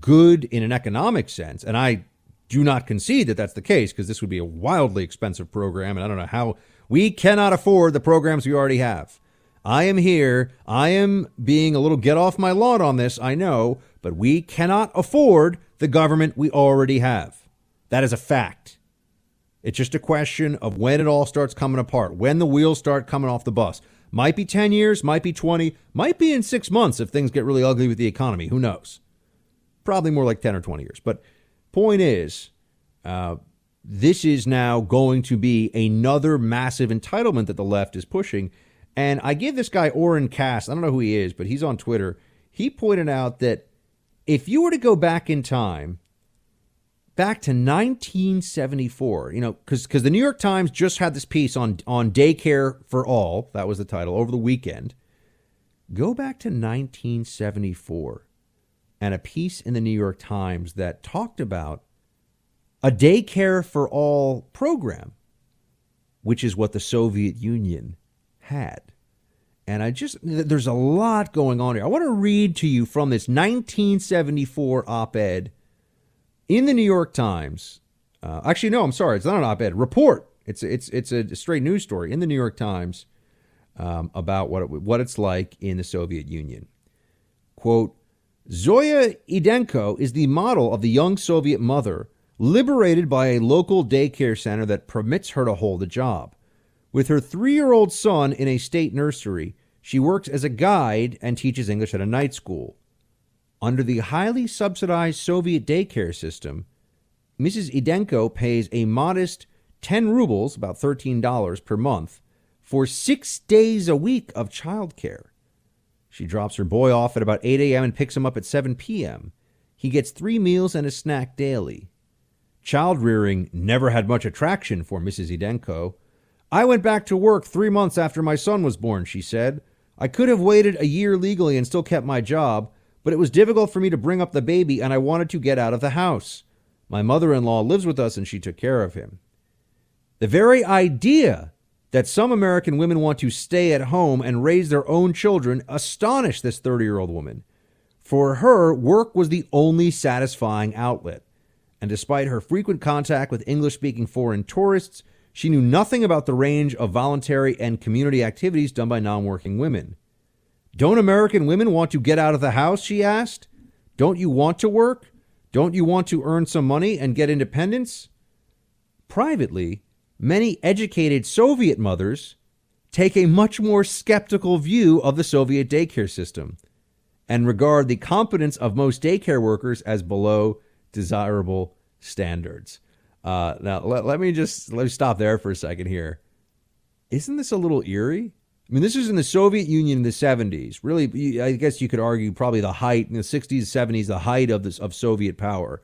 good in an economic sense, and I do not concede that that's the case because this would be a wildly expensive program, and I don't know how we cannot afford the programs we already have. I am here. I am being a little get off my lawn on this, I know, but we cannot afford the government we already have. That is a fact. It's just a question of when it all starts coming apart, when the wheels start coming off the bus. Might be 10 years, might be 20, might be in six months if things get really ugly with the economy. Who knows? Probably more like 10 or 20 years. But Point is, uh, this is now going to be another massive entitlement that the left is pushing. And I give this guy Oren Cass, I don't know who he is, but he's on Twitter. He pointed out that if you were to go back in time, back to 1974, you know, because because the New York Times just had this piece on on daycare for all. That was the title over the weekend. Go back to 1974 and a piece in the New York Times that talked about a daycare for all program, which is what the Soviet Union had. And I just, there's a lot going on here. I want to read to you from this 1974 op ed in the New York Times. Uh, actually, no, I'm sorry. It's not an op ed. Report. It's, it's, it's a straight news story in the New York Times um, about what, it, what it's like in the Soviet Union. Quote Zoya Idenko is the model of the young Soviet mother liberated by a local daycare center that permits her to hold a job. With her three year old son in a state nursery, she works as a guide and teaches English at a night school. Under the highly subsidized Soviet daycare system, Mrs. Idenko pays a modest 10 rubles, about $13 per month, for six days a week of childcare. She drops her boy off at about 8 a.m. and picks him up at 7 p.m. He gets three meals and a snack daily. Child rearing never had much attraction for Mrs. Idenko. I went back to work three months after my son was born, she said. I could have waited a year legally and still kept my job, but it was difficult for me to bring up the baby and I wanted to get out of the house. My mother in law lives with us and she took care of him. The very idea that some American women want to stay at home and raise their own children astonished this 30 year old woman. For her, work was the only satisfying outlet and despite her frequent contact with English speaking foreign tourists, she knew nothing about the range of voluntary and community activities done by non working women. Don't American women want to get out of the house? She asked. Don't you want to work? Don't you want to earn some money and get independence? Privately, many educated Soviet mothers take a much more skeptical view of the Soviet daycare system and regard the competence of most daycare workers as below desirable standards. Uh, now, let, let me just let me stop there for a second here. Isn't this a little eerie? I mean, this is in the Soviet Union in the 70s. Really, I guess you could argue probably the height in the 60s, 70s, the height of this of Soviet power.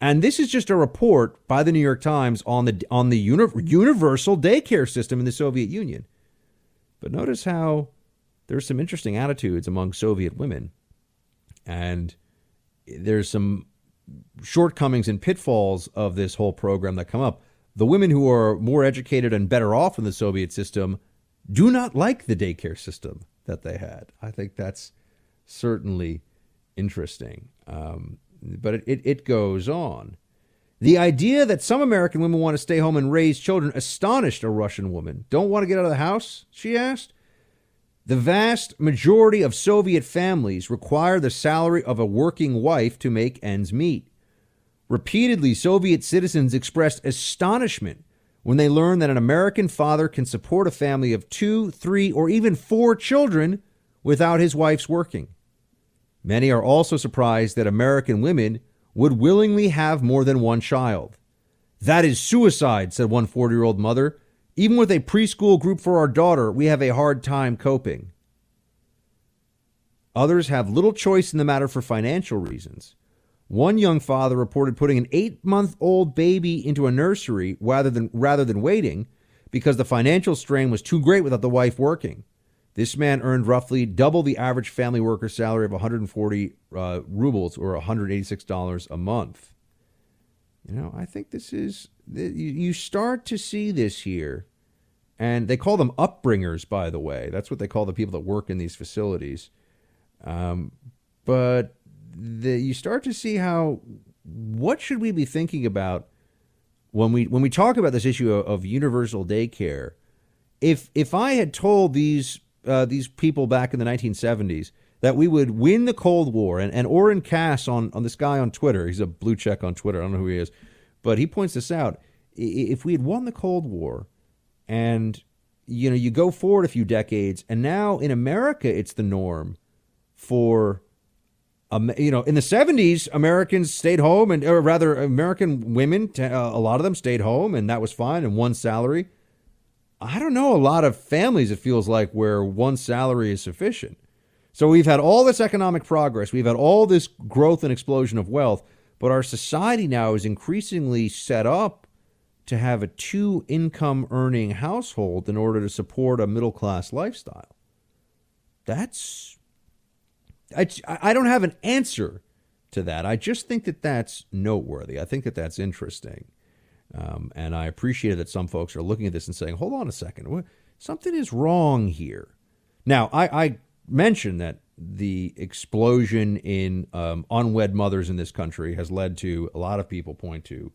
And this is just a report by the New York Times on the on the uni- universal daycare system in the Soviet Union. But notice how there's some interesting attitudes among Soviet women, and there's some shortcomings and pitfalls of this whole program that come up. The women who are more educated and better off in the Soviet system do not like the daycare system that they had. I think that's certainly interesting. Um, but it, it, it goes on. The idea that some American women want to stay home and raise children astonished a Russian woman. Don't want to get out of the house? She asked. The vast majority of Soviet families require the salary of a working wife to make ends meet. Repeatedly, Soviet citizens expressed astonishment when they learn that an American father can support a family of two, three, or even four children without his wife's working. Many are also surprised that American women would willingly have more than one child. That is suicide, said one 40 year old mother even with a preschool group for our daughter, we have a hard time coping. Others have little choice in the matter for financial reasons. One young father reported putting an eight month old baby into a nursery rather than, rather than waiting because the financial strain was too great without the wife working. This man earned roughly double the average family worker salary of 140 uh, rubles or $186 a month. You know, I think this is, you start to see this here. And they call them upbringers, by the way. That's what they call the people that work in these facilities. Um, but the, you start to see how, what should we be thinking about when we when we talk about this issue of, of universal daycare? If if I had told these uh, these people back in the 1970s that we would win the Cold War. And, and Oren Cass on, on this guy on Twitter, he's a blue check on Twitter. I don't know who he is, but he points this out. If we had won the Cold War and you know you go forward a few decades and now in America it's the norm for Um, you know, in the 70s, Americans stayed home, and or rather, American women, uh, a lot of them stayed home, and that was fine, and one salary. I don't know a lot of families, it feels like, where one salary is sufficient. So we've had all this economic progress, we've had all this growth and explosion of wealth, but our society now is increasingly set up to have a two income earning household in order to support a middle class lifestyle. That's I, I don't have an answer to that. I just think that that's noteworthy. I think that that's interesting. Um, and I appreciate that some folks are looking at this and saying, hold on a second, something is wrong here. Now, I, I mentioned that the explosion in um, unwed mothers in this country has led to a lot of people point to,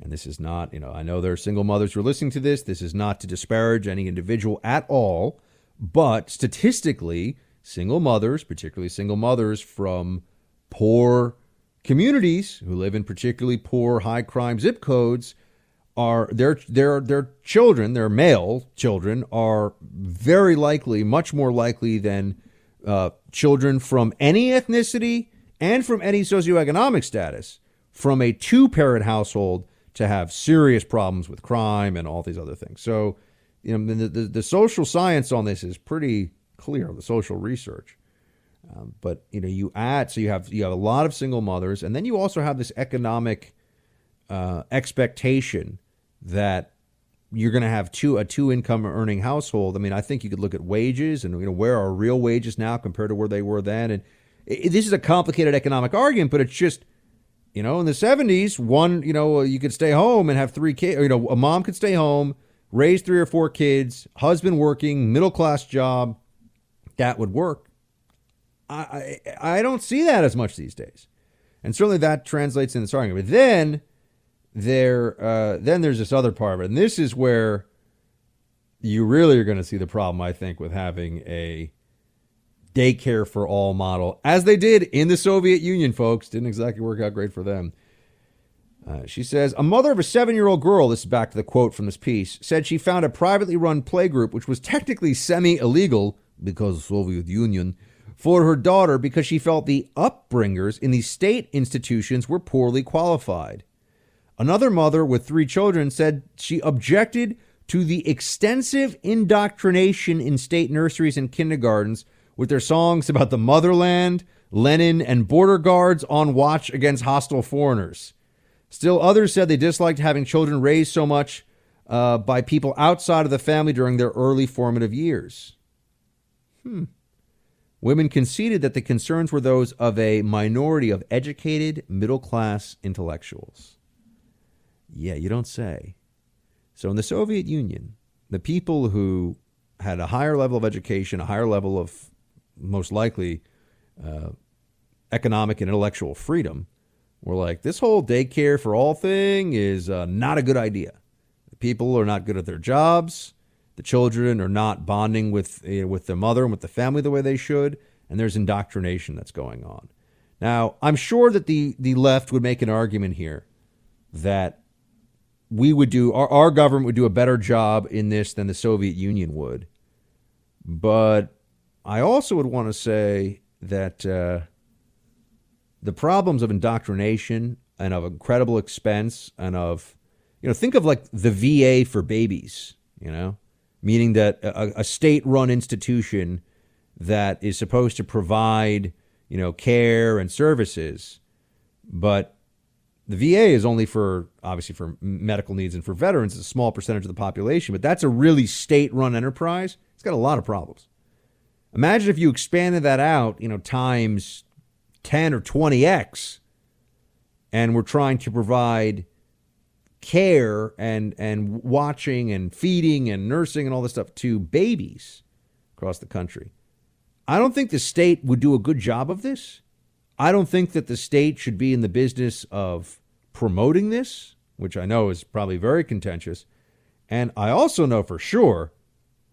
and this is not, you know, I know there are single mothers who are listening to this. This is not to disparage any individual at all, but statistically, single mothers, particularly single mothers from poor communities who live in particularly poor high crime zip codes are their their their children, their male children are very likely, much more likely than uh, children from any ethnicity and from any socioeconomic status from a two parent household to have serious problems with crime and all these other things. So, you know, the, the, the social science on this is pretty clear, the social research. Um, but you know, you add so you have you have a lot of single mothers, and then you also have this economic uh, expectation that you're going to have two a two income earning household. I mean, I think you could look at wages and you know where are real wages now compared to where they were then, and it, this is a complicated economic argument, but it's just you know in the 70s, one you know you could stay home and have three kids. You know, a mom could stay home, raise three or four kids, husband working, middle class job that would work. I, I, I don't see that as much these days, and certainly that translates in this argument. But then there, uh, then there's this other part of it, and this is where you really are going to see the problem, I think, with having a daycare for all model, as they did in the Soviet Union, folks. Didn't exactly work out great for them. Uh, she says, a mother of a seven year old girl, this is back to the quote from this piece, said she found a privately run playgroup, which was technically semi illegal because of Soviet Union, for her daughter because she felt the upbringers in the state institutions were poorly qualified. Another mother with three children said she objected to the extensive indoctrination in state nurseries and kindergartens with their songs about the motherland, Lenin, and border guards on watch against hostile foreigners. Still, others said they disliked having children raised so much uh, by people outside of the family during their early formative years. Hmm. Women conceded that the concerns were those of a minority of educated, middle class intellectuals. Yeah, you don't say. So in the Soviet Union, the people who had a higher level of education, a higher level of most likely uh, economic and intellectual freedom, were like, this whole daycare for all thing is uh, not a good idea. The People are not good at their jobs. The children are not bonding with you know, with the mother and with the family the way they should, and there's indoctrination that's going on. Now, I'm sure that the the left would make an argument here that we would do our, our government would do a better job in this than the Soviet Union would. But I also would want to say that uh, the problems of indoctrination and of incredible expense and of you know think of like the VA for babies, you know, meaning that a, a state-run institution that is supposed to provide, you know, care and services, but the VA is only for obviously for medical needs and for veterans. It's a small percentage of the population, but that's a really state-run enterprise. It's got a lot of problems. Imagine if you expanded that out, you know, times 10 or 20x, and we're trying to provide care and and watching and feeding and nursing and all this stuff to babies across the country. I don't think the state would do a good job of this. I don't think that the state should be in the business of promoting this, which I know is probably very contentious. And I also know for sure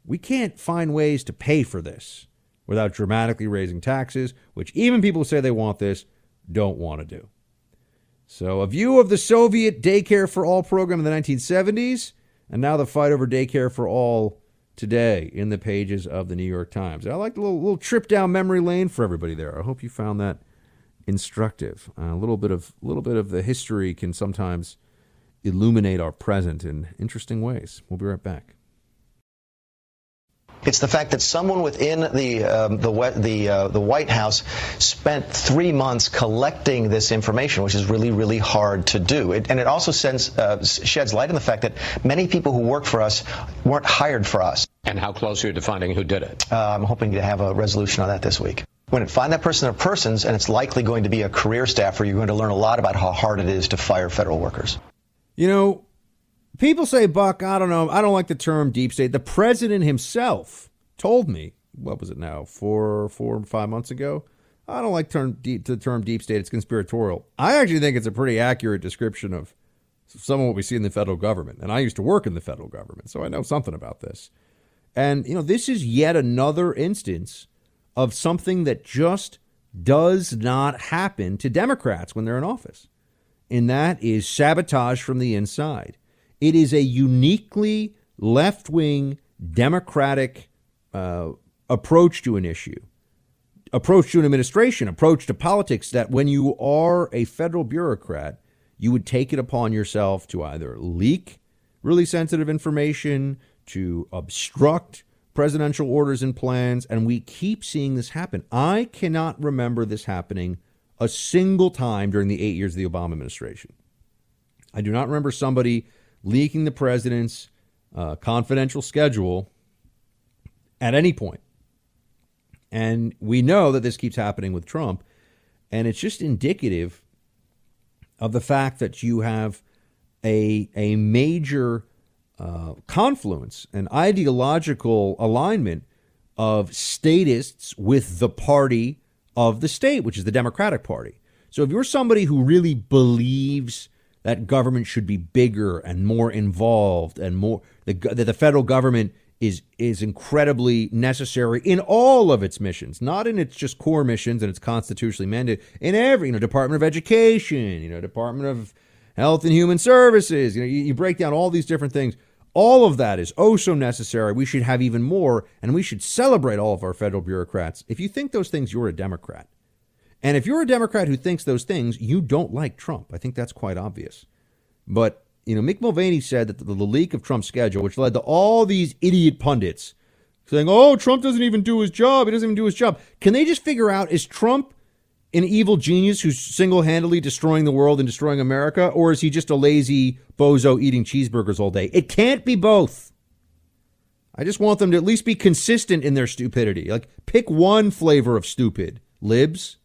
we can't find ways to pay for this without dramatically raising taxes, which even people who say they want this don't want to do. So, a view of the Soviet daycare for all program in the 1970s, and now the fight over daycare for all today in the pages of the New York Times. I like a little, little trip down memory lane for everybody there. I hope you found that instructive. Uh, a little bit of a little bit of the history can sometimes illuminate our present in interesting ways. We'll be right back. It's the fact that someone within the um, the the uh, the White House spent three months collecting this information, which is really really hard to do. It, and it also sends uh, sheds light on the fact that many people who work for us weren't hired for us. And how close are you to finding who did it? Uh, I'm hoping to have a resolution on that this week. When it find that person or persons, and it's likely going to be a career staffer, you're going to learn a lot about how hard it is to fire federal workers. You know, people say, Buck, I don't know, I don't like the term deep state. The president himself told me, what was it now, four, four, five months ago? I don't like term deep, the term deep state. It's conspiratorial. I actually think it's a pretty accurate description of some of what we see in the federal government. And I used to work in the federal government, so I know something about this. And, you know, this is yet another instance of something that just does not happen to Democrats when they're in office. And that is sabotage from the inside. It is a uniquely left wing Democratic uh, approach to an issue, approach to an administration, approach to politics that when you are a federal bureaucrat, you would take it upon yourself to either leak really sensitive information, to obstruct presidential orders and plans, and we keep seeing this happen. I cannot remember this happening a single time during the eight years of the Obama administration. I do not remember somebody leaking the president's uh, confidential schedule at any point. And we know that this keeps happening with Trump, and it's just indicative of the fact that you have a a major uh, confluence, an ideological alignment of statists with the party of the state, which is the Democratic Party. So if you're somebody who really believes that government should be bigger and more involved and more that the federal government is is incredibly necessary in all of its missions, not in its just core missions and its constitutionally mandated in every you know Department of Education, you know Department of Health and Human Services. You know you, you break down all these different things. All of that is oh so necessary. We should have even more, and we should celebrate all of our federal bureaucrats. If you think those things, you're a Democrat. And if you're a Democrat who thinks those things, you don't like Trump. I think that's quite obvious. But, you know, Mick Mulvaney said that the, leak of Trump's schedule, which led to all these idiot pundits saying, oh, Trump doesn't even do his job. He doesn't even do his job. Can they just figure out, is Trump an evil genius who's single handedly destroying the world and destroying America, or is he just a lazy bozo eating cheeseburgers all day? It can't be both. I just want them to at least be consistent in their stupidity. Like, pick one flavor of stupid, libs.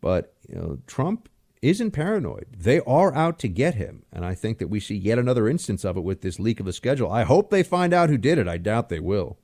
But, you know, Trump isn't paranoid. They are out to get him. And I think that we see yet another instance of it with this leak of a schedule. I hope they find out who did it. I doubt they will.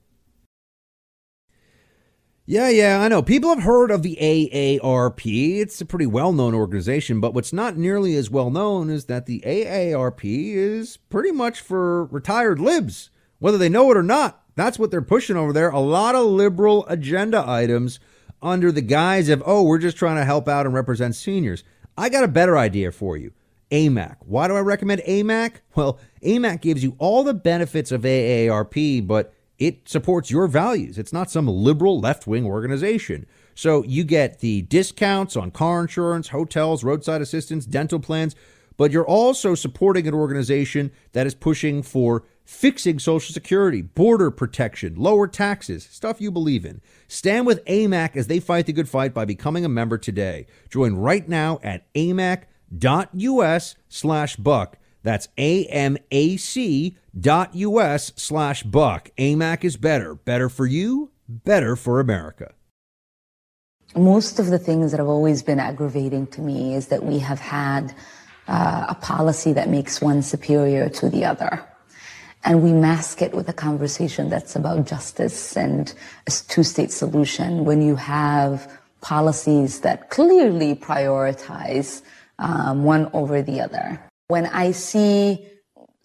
Yeah, yeah, I know. People have heard of the AARP. It's a pretty well known organization, but what's not nearly as well known is that the AARP is pretty much for retired libs, whether they know it or not. That's what they're pushing over there. A lot of liberal agenda items under the guise of, oh, we're just trying to help out and represent seniors. I got a better idea for you. AMAC. Why do I recommend AMAC? Well, AMAC gives you all the benefits of AARP, but it supports your values. It's not some liberal left wing organization. So you get the discounts on car insurance, hotels, roadside assistance, dental plans, but you're also supporting an organization that is pushing for fixing Social Security, border protection, lower taxes, stuff you believe in. Stand with AMAC as they fight the good fight by becoming a member today. Join right now at amac.us slash buck. That's A-M-A-C dot U-S slash buck. AMAC is better. Better for you, better for America. Most of the things that have always been aggravating to me is that we have had uh, a policy that makes one superior to the other. And we mask it with a conversation that's about justice and a two-state solution when you have policies that clearly prioritize um, one over the other. When I see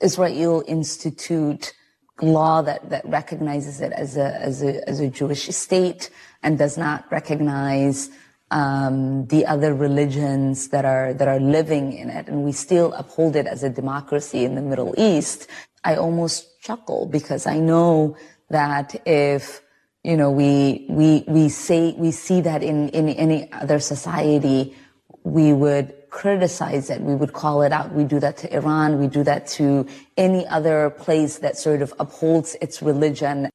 Israel institute law that, that recognizes it as a, as a, as a Jewish state and does not recognize um, the other religions that are that are living in it, and we still uphold it as a democracy in the Middle East. I almost chuckle because I know that if you know, we we we say we see that in in any other society, we would criticize it. We would call it out. We do that to Iran. We do that to any other place that sort of upholds its religion.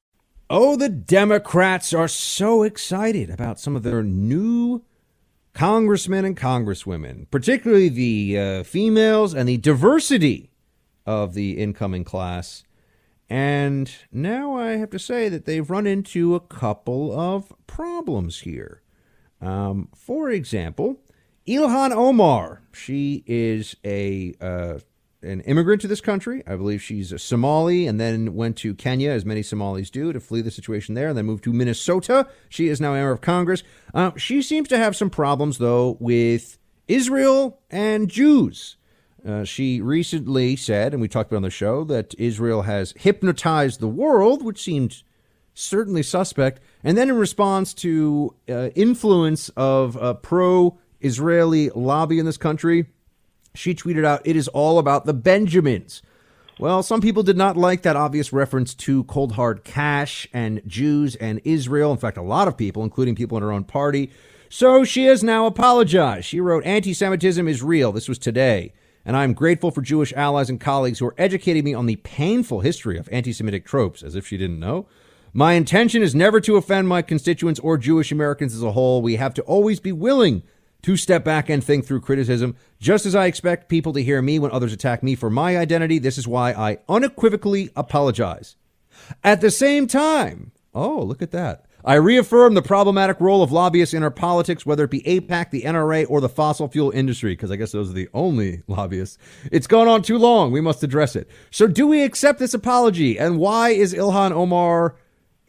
Oh, the Democrats are so excited about some of their new congressmen and congresswomen, particularly the uh, females and the diversity of the incoming class. And now I have to say that they've run into a couple of problems here. Um, for example, Ilhan Omar. She is a uh, an immigrant to this country. I believe she's a Somali and then went to Kenya, as many Somalis do, to flee the situation there, and then moved to Minnesota. She is now a member of Congress. Uh, she seems to have some problems, though, with Israel and Jews. Uh, she recently said, and we talked about on the show, that Israel has hypnotized the world, which seemed certainly suspect. And then in response to uh, influence of a pro-Israeli lobby in this country, she tweeted out, "It is all about the Benjamins." Well, some people did not like that obvious reference to cold hard cash and Jews and Israel. In fact, a lot of people, including people in her own party. So she has now apologized. She wrote, Anti Semitism is real. This was today and I am grateful for Jewish allies and colleagues who are educating me on the painful history of anti Semitic tropes, as if she didn't know. My intention is never to offend my constituents or Jewish Americans as a whole. We have to always be willing to step back and think through criticism. Just as I expect people to hear me when others attack me for my identity, this is why I unequivocally apologize. At the same time, oh, look at that. I reaffirm the problematic role of lobbyists in our politics, whether it be AIPAC, the NRA, or the fossil fuel industry, because I guess those are the only lobbyists. It's gone on too long. We must address it. So, do we accept this apology? And why is Ilhan Omar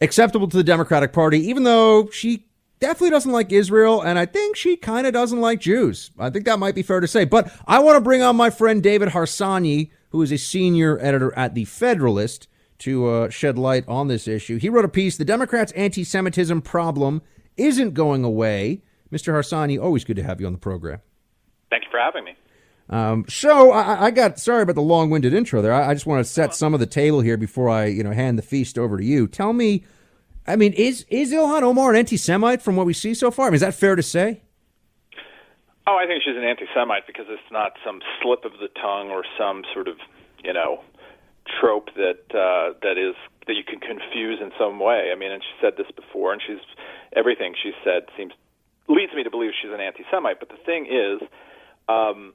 acceptable to the Democratic Party, even though she definitely doesn't like Israel, and I think she kind of doesn't like Jews? I think that might be fair to say. But I want to bring on my friend David Harsanyi, who is a senior editor at The Federalist to uh, shed light on this issue. He wrote a piece The Democrats' anti Semitism problem isn't going away. Mr. Harsanyi, always good to have you on the program. Thank you for having me. Um, so I, I, got sorry about the long-winded intro there. I, I just want to set some of the table here before I, you know, hand the feast over to you. Tell me, I mean, is is Ilhan Omar an anti-Semite from what we see so far? I mean, is that fair to say? Oh, I think she's an anti-Semite because it's not some slip of the tongue or some sort of, you know, trope that uh, that is that you can confuse in some way. I mean, and she said this before, and she's everything she said seems leads me to believe she's an anti-Semite. But the thing is, um,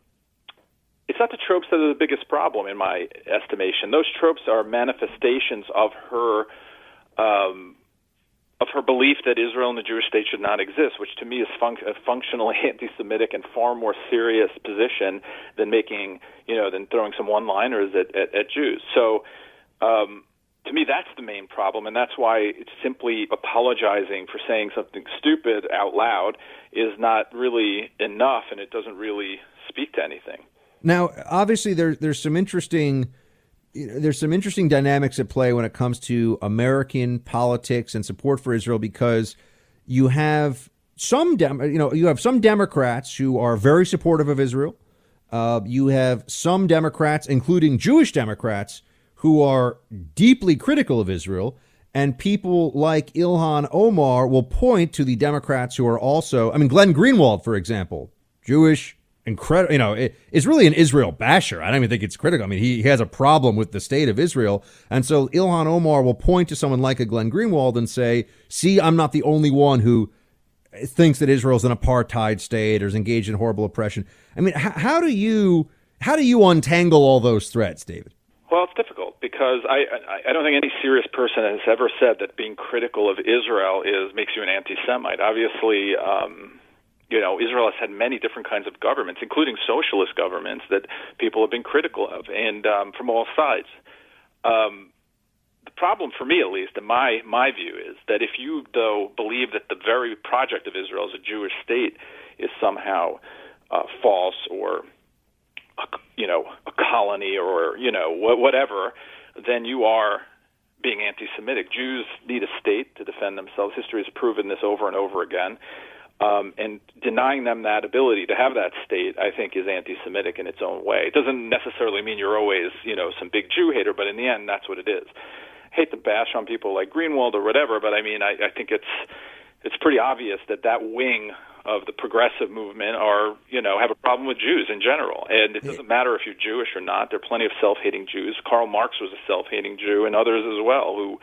it's not the tropes that are the biggest problem in my estimation. Those tropes are manifestations of her um, of her belief that Israel and the Jewish state should not exist, which to me is a functionally anti-Semitic and far more serious position than making, you know, than throwing some one-liners at, at, at Jews. So, um, to me, that's the main problem, and that's why simply apologizing for saying something stupid out loud is not really enough, and it doesn't really speak to anything. Now, obviously, there, there's some interesting you know, there's some interesting dynamics at play when it comes to American politics and support for Israel because you have some Dem- you know you have some Democrats who are very supportive of Israel. Uh, you have some Democrats, including Jewish Democrats, who are deeply critical of Israel. And people like Ilhan Omar will point to the Democrats who are also, I mean, Glenn Greenwald, for example, Jewish, incredible. You know, it, it's really an Israel basher. I don't even think it's critical. I mean, he, he has a problem with the state of Israel, and so Ilhan Omar will point to someone like a Glenn Greenwald and say, "See, I'm not the only one who." thinks that Israel's an apartheid state or is engaged in horrible oppression. I mean, how, how do you how do you untangle all those threats, David? Well, it's difficult because I, I I don't think any serious person has ever said that being critical of Israel is makes you an anti-Semite. Obviously, um, you know, Israel has had many different kinds of governments, including socialist governments that people have been critical of, and um, from all sides. Um, the problem, for me at least, in my my view, is that if you though believe that the very project of Israel as a Jewish state is somehow uh, false or a, you know a colony or you know whatever, then you are being anti-Semitic. Jews need a state to defend themselves. History has proven this over and over again. Um, and denying them that ability to have that state, I think, is anti-Semitic in its own way. It doesn't necessarily mean you're always, you know, some big Jew hater, but in the end, that's what it is. hate to bash on people like Greenwald or whatever, but I mean, I, I think it's it's pretty obvious that that wing of the progressive movement are, you know, have a problem with Jews in general. And it doesn't matter if you're Jewish or not. There are plenty of self-hating Jews. Karl Marx was a self-hating Jew, and others as well, who,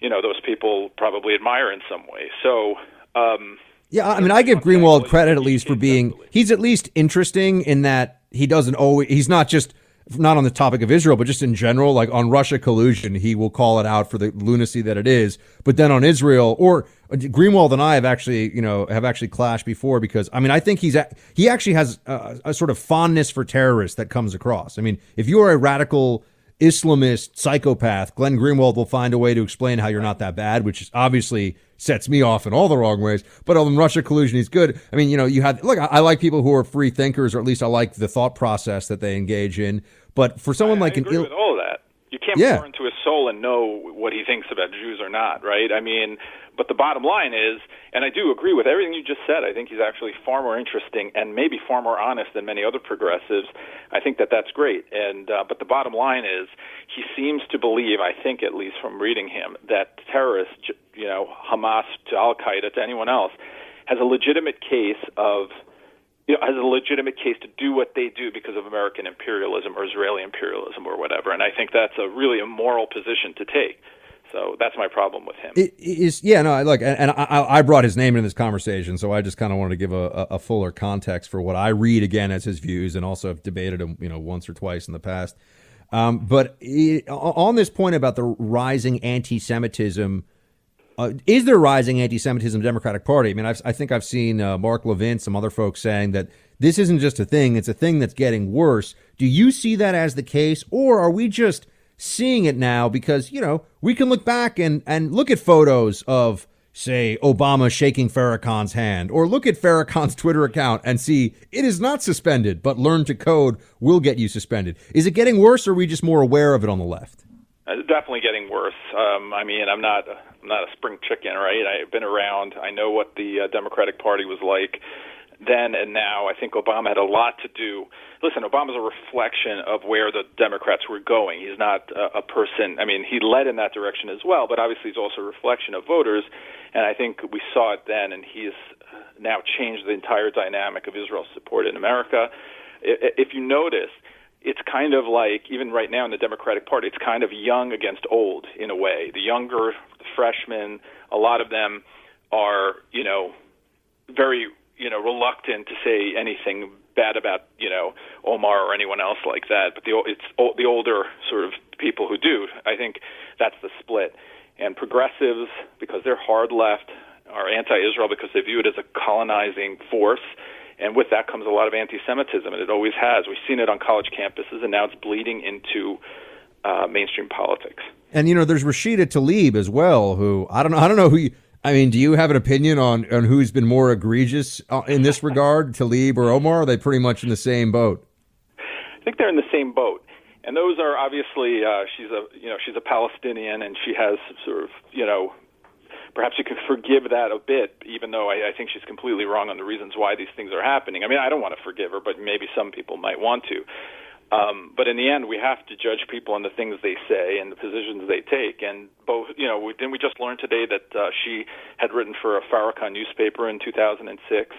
you know, those people probably admire in some way. So. Um, yeah, I mean, I give Greenwald credit at least for being. He's at least interesting in that he doesn't always. He's not just not on the topic of Israel, but just in general, like on Russia collusion, he will call it out for the lunacy that it is. But then on Israel, or uh, Greenwald and I have actually, you know, have actually clashed before because I mean, I think he's he actually has a, a sort of fondness for terrorists that comes across. I mean, if you are a radical Islamist psychopath, Glenn Greenwald will find a way to explain how you're not that bad, which obviously sets me off in all the wrong ways. But on Russia collusion, he's good. I mean, you know, you have look. I, I, like people who are free thinkers, or at least I like the thought process that they engage in. But for someone I, like I agree an with all of that, you can't yeah. pour into his soul and know what he thinks about Jews or not, right? I mean, but the bottom line is, and I do agree with everything you just said. I think he's actually far more interesting and maybe far more honest than many other progressives. I think that that's great. And uh, but the bottom line is, he seems to believe, I think at least from reading him, that terrorists, you know, Hamas to Al Qaeda to anyone else, has a legitimate case of you know, has a legitimate case to do what they do because of American imperialism or Israeli imperialism or whatever. And I think that's a really immoral position to take. So that's my problem with him. It is yeah no look and, I, I, brought his name in this conversation, so I just kind of wanted to give a, a, fuller context for what I read again as his views, and also have debated him you know once or twice in the past. Um, but it, on this point about the rising anti-Semitism uh, is there rising anti-Semitism in the Democratic Party? I mean, I've, i think I've seen uh, Mark Levin, some other folks saying that this isn't just a thing; it's a thing that's getting worse. Do you see that as the case, or are we just seeing it now because you know we can look back and and look at photos of say Obama shaking Farrakhan's hand, or look at Farrakhan's Twitter account and see it is not suspended, but learn to code will get you suspended. Is it getting worse, or are we just more aware of it on the left? It's definitely getting worse. Um, I mean, I'm not I'm not a spring chicken, right? I've been around. I know what the uh, Democratic Party was like then and now. I think Obama had a lot to do. Listen, Obama's a reflection of where the Democrats were going. He's not a, a person. I mean, he led in that direction as well, but obviously he's also a reflection of voters. And I think we saw it then, and he's now changed the entire dynamic of Israel's support in America. If you notice, it's kind of like even right now in the Democratic Party, it's kind of young against old in a way. The younger, the freshmen, a lot of them are, you know, very, you know, reluctant to say anything bad about, you know, Omar or anyone else like that. But the it's the older sort of people who do. I think that's the split. And progressives, because they're hard left, are anti-Israel because they view it as a colonizing force and with that comes a lot of anti-Semitism, and it always has. We've seen it on college campuses, and now it's bleeding into uh, mainstream politics. And you know, there's Rashida Tlaib as well, who I don't know. I don't know who. You, I mean, do you have an opinion on on who's been more egregious uh, in this regard, Tlaib or Omar? Are they pretty much in the same boat? I think they're in the same boat, and those are obviously uh, she's a you know she's a Palestinian, and she has sort of you know perhaps you could forgive that a bit, even though I, I think she's completely wrong on the reasons why these things are happening. I mean, I don't want to forgive her, but maybe some people might want to. Um, but in the end, we have to judge people on the things they say and the positions they take. And both, you know, we, didn't we just learn today that uh, she had written for a Farrakhan newspaper in 2006?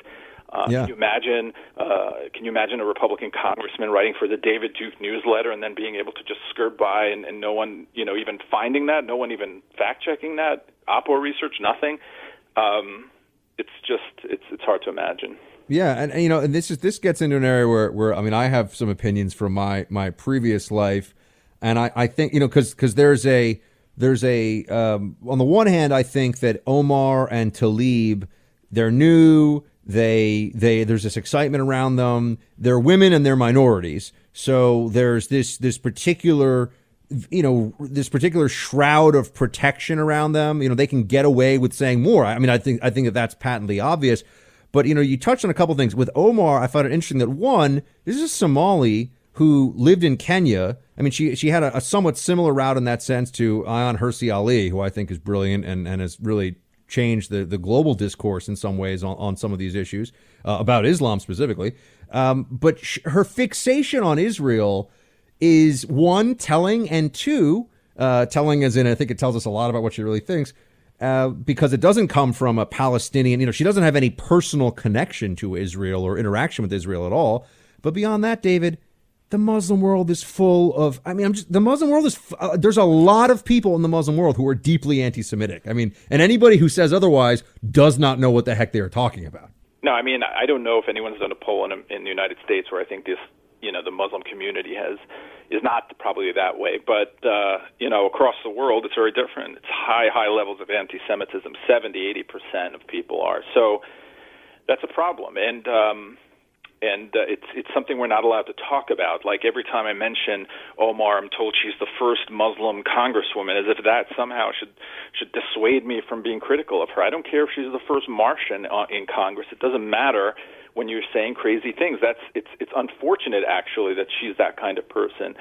Uh, yeah. Can you imagine? Uh, can you imagine a Republican congressman writing for the David Duke newsletter and then being able to just skirt by and, and no one, you know, even finding that, no one even fact checking that, Oppo research, nothing. Um, it's just it's it's hard to imagine. Yeah, and, and, you know, and this is this gets into an area where where I mean, I have some opinions from my my previous life, and I I think you know because because there's a there's a um, on the one hand, I think that Omar and Tlaib they're new they they there's this excitement around them. They're women and they're minorities. So there's this this particular you know this particular shroud of protection around them. You know they can get away with saying more. I mean I think I think that that's patently obvious. But you know you touched on a couple things with Omar. I found it interesting that one this is Somali who lived in Kenya. I mean, she she had a, a, somewhat similar route in that sense to Ayaan Hirsi Ali, who I think is brilliant and, and has really changed the, the global discourse in some ways on, on some of these issues uh, about Islam specifically. Um, but sh- her fixation on Israel is one telling, and two, uh, telling as in. I think it tells us a lot about what she really thinks. Uh, because it doesn't come from a Palestinian, you know, she doesn't have any personal connection to Israel or interaction with Israel at all. But beyond that, David, the Muslim world is full of. I mean, I'm just the Muslim world is. Uh, there's a lot of people in the Muslim world who are deeply anti-Semitic. I mean, and anybody who says otherwise does not know what the heck they are talking about. No, I mean, I don't know if anyone's done a poll in, in the United States where I think this, you know, the Muslim community has is not probably that way, but uh, you know, across the world, it's very different. It's high, high levels of anti-Semitism. 70, 80 percent of people are. So that's a problem, and. um and uh, it's it's something we're not allowed to talk about. Like every time I mention Omar, I'm told she's the first Muslim congresswoman, as if that somehow should should dissuade me from being critical of her. I don't care if she's the first Martian uh, in Congress. It doesn't matter when you're saying crazy things. That's it's it's unfortunate actually that she's that kind of person.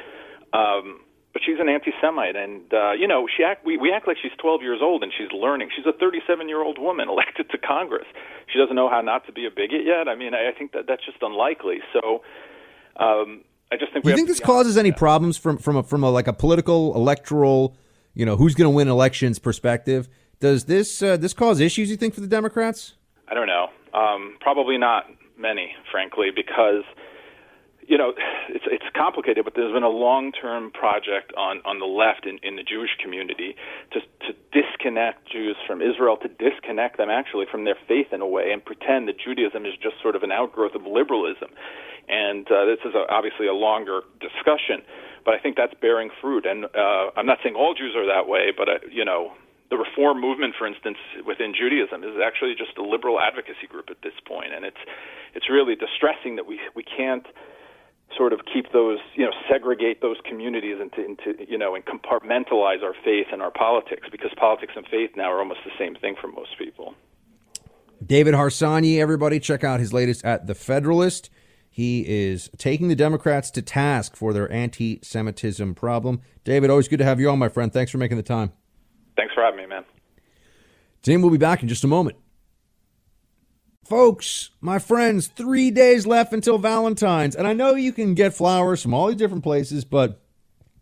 Um, but she's an anti-Semite, and uh, you know, she act we we act like she's 12 years old and she's learning. She's a 37-year-old woman elected to Congress. She doesn't know how not to be a bigot yet. I mean, I, I think that that's just unlikely. So, um, I just think. Do you think this causes any that. problems from from a, from a, like a political electoral, you know, who's going to win elections perspective? Does this uh, this cause issues? You think for the Democrats? I don't know. Um, probably not many, frankly, because you know, it's it's complicated, but there's been a long-term project on on the left in, in the Jewish community to to disconnect Jews from Israel, to disconnect them actually from their faith in a way, and pretend that Judaism is just sort of an outgrowth of liberalism. And uh, this is a, obviously a longer discussion, but I think that's bearing fruit. And uh, I'm not saying all Jews are that way, but uh, you know, the reform movement, for instance, within Judaism, is actually just a liberal advocacy group at this point, and it's it's really distressing that we we can't sort of keep those, you know, segregate those communities into, into, you know, and compartmentalize our faith and our politics because politics and faith now are almost the same thing for most people. David Harsanyi, everybody, check out his latest at The Federalist. He is taking the Democrats to task for their anti Semitism problem. David, always good to have you on, my friend. Thanks for making the time. Thanks for having me, man. Tim will be back in just a moment. Folks, my friends, three days left until Valentine's. And I know you can get flowers from all these different places, but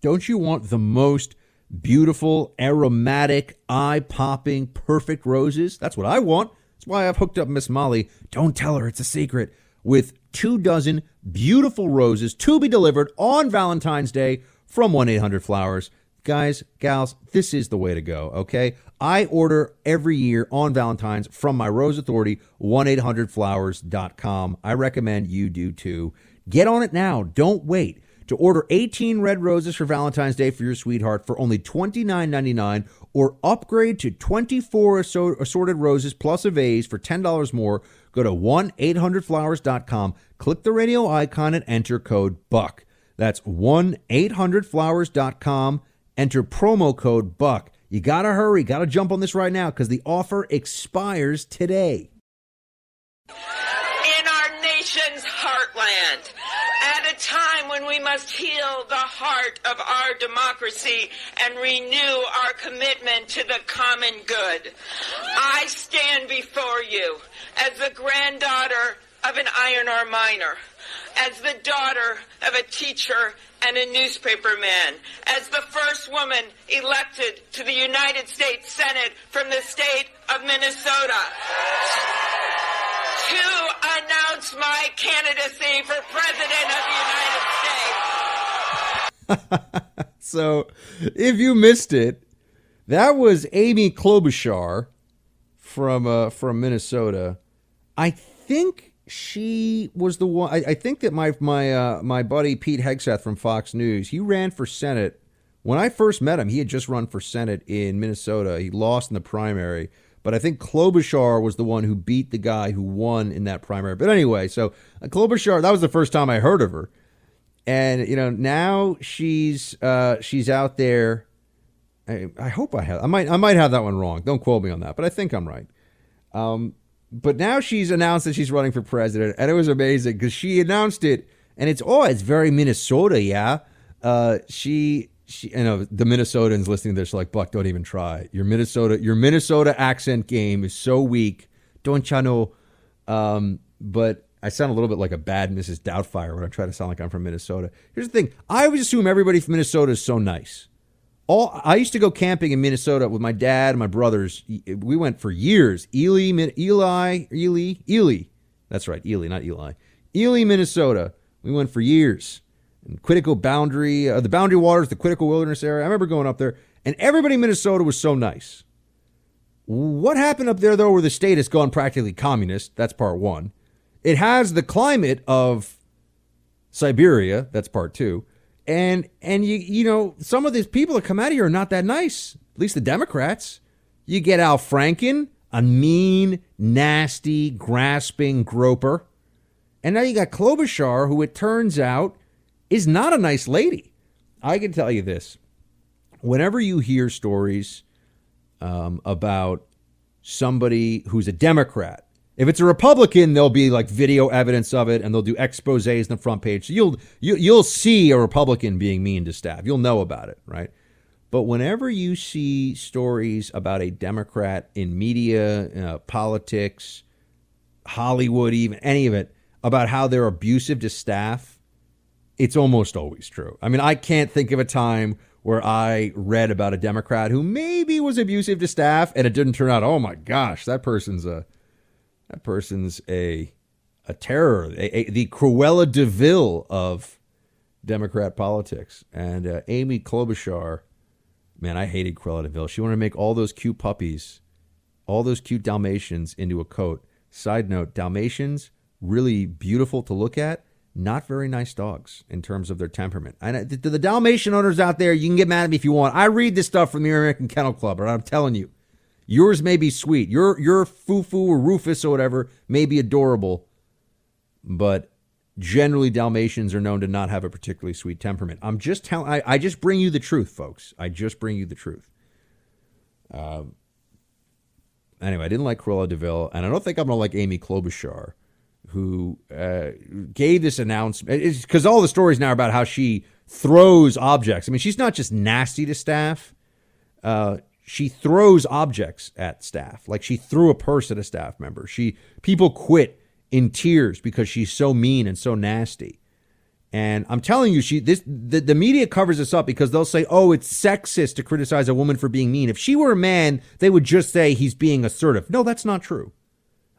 don't you want the most beautiful, aromatic, eye popping, perfect roses? That's what I want. That's why I've hooked up Miss Molly. Don't tell her it's a secret. With two dozen beautiful roses to be delivered on Valentine's Day from 1 800 Flowers. Guys, gals, this is the way to go, okay? I order every year on Valentine's from my Rose Authority, 1-800-Flowers.com. I recommend you do too. Get on it now. Don't wait. To order 18 red roses for Valentine's Day for your sweetheart for only $29.99 or upgrade to 24 assorted roses plus a vase for $10 more, go to 1-800-Flowers.com, click the radio icon and enter code BUCK. That's 1-800-Flowers.com, enter promo code BUCK. You got to hurry, got to jump on this right now because the offer expires today. In our nation's heartland, at a time when we must heal the heart of our democracy and renew our commitment to the common good, I stand before you as the granddaughter of an iron ore miner as the daughter of a teacher and a newspaperman, as the first woman elected to the United States Senate from the state of Minnesota. To announce my candidacy for President of the United States. so, if you missed it, that was Amy Klobuchar from uh, from Minnesota. I think she was the one. I, I think that my my uh, my buddy Pete Hegseth from Fox News, he ran for Senate. When I first met him, he had just run for Senate in Minnesota. He lost in the primary, but I think Klobuchar was the one who beat the guy who won in that primary. But anyway, so uh, Klobuchar, that was the first time I heard of her, and you know now she's uh, she's out there. I, I hope I have. I might I might have that one wrong. Don't quote me on that, but I think I'm right. Um, but now she's announced that she's running for president, and it was amazing because she announced it, and it's oh, it's very Minnesota, yeah. Uh, she she, you know, the Minnesotans listening to this are like, Buck, don't even try. Your Minnesota, your Minnesota accent game is so weak. Don't you know? Um, but I sound a little bit like a bad Mrs. Doubtfire when I try to sound like I'm from Minnesota. Here's the thing: I always assume everybody from Minnesota is so nice. All I used to go camping in Minnesota with my dad and my brothers. We went for years. Ely, Eli, Ely, Ely. That's right, Ely, not Eli. Ely, Minnesota. We went for years. And Quetico Boundary, uh, the Boundary Waters, the Quetico Wilderness area. I remember going up there, and everybody in Minnesota was so nice. What happened up there, though, where the state has gone practically communist? That's part one. It has the climate of Siberia. That's part two. And and you you know some of these people that come out of here are not that nice. At least the Democrats. You get Al Franken, a mean, nasty, grasping groper, and now you got Klobuchar, who it turns out is not a nice lady. I can tell you this: whenever you hear stories um, about somebody who's a Democrat if it's a Republican, there'll be like video evidence of it, and they'll do exposés in the front page. So you'll you, will you will see a Republican being mean to staff. You'll know about it, right? But whenever you see stories about a Democrat in media, uh, politics, Hollywood, even any of it, about how they're abusive to staff, it's almost always true. I mean, I can't think of a time where I read about a Democrat who maybe was abusive to staff, and it didn't turn out. Oh my gosh, that person's a that person's a a terror, a, a, the Cruella de Vil of Democrat politics. And uh, Amy Klobuchar, man, I hated Cruella de Vil. She wanted to make all those cute puppies, all those cute Dalmatians into a coat. Side note: Dalmatians really beautiful to look at. Not very nice dogs in terms of their temperament. And to the Dalmatian owners out there, you can get mad at me if you want. I read this stuff from the American Kennel Club, but I'm telling you, Yours may be sweet. Your your Fufu or Rufus or whatever may be adorable, but generally Dalmatians are known to not have a particularly sweet temperament. I'm just telling. I, I just bring you the truth, folks. I just bring you the truth. Uh, anyway, I didn't like Cruella de Vil, and I don't think I'm gonna like Amy Klobuchar, who uh, gave this announcement. Because all the stories now are about how she throws objects. I mean, she's not just nasty to staff. Uh, she throws objects at staff. Like she threw a purse at a staff member. She people quit in tears because she's so mean and so nasty. And i'm telling you she this the, the media covers this up because they'll say oh it's sexist to criticize a woman for being mean. If she were a man they would just say he's being assertive. No that's not true.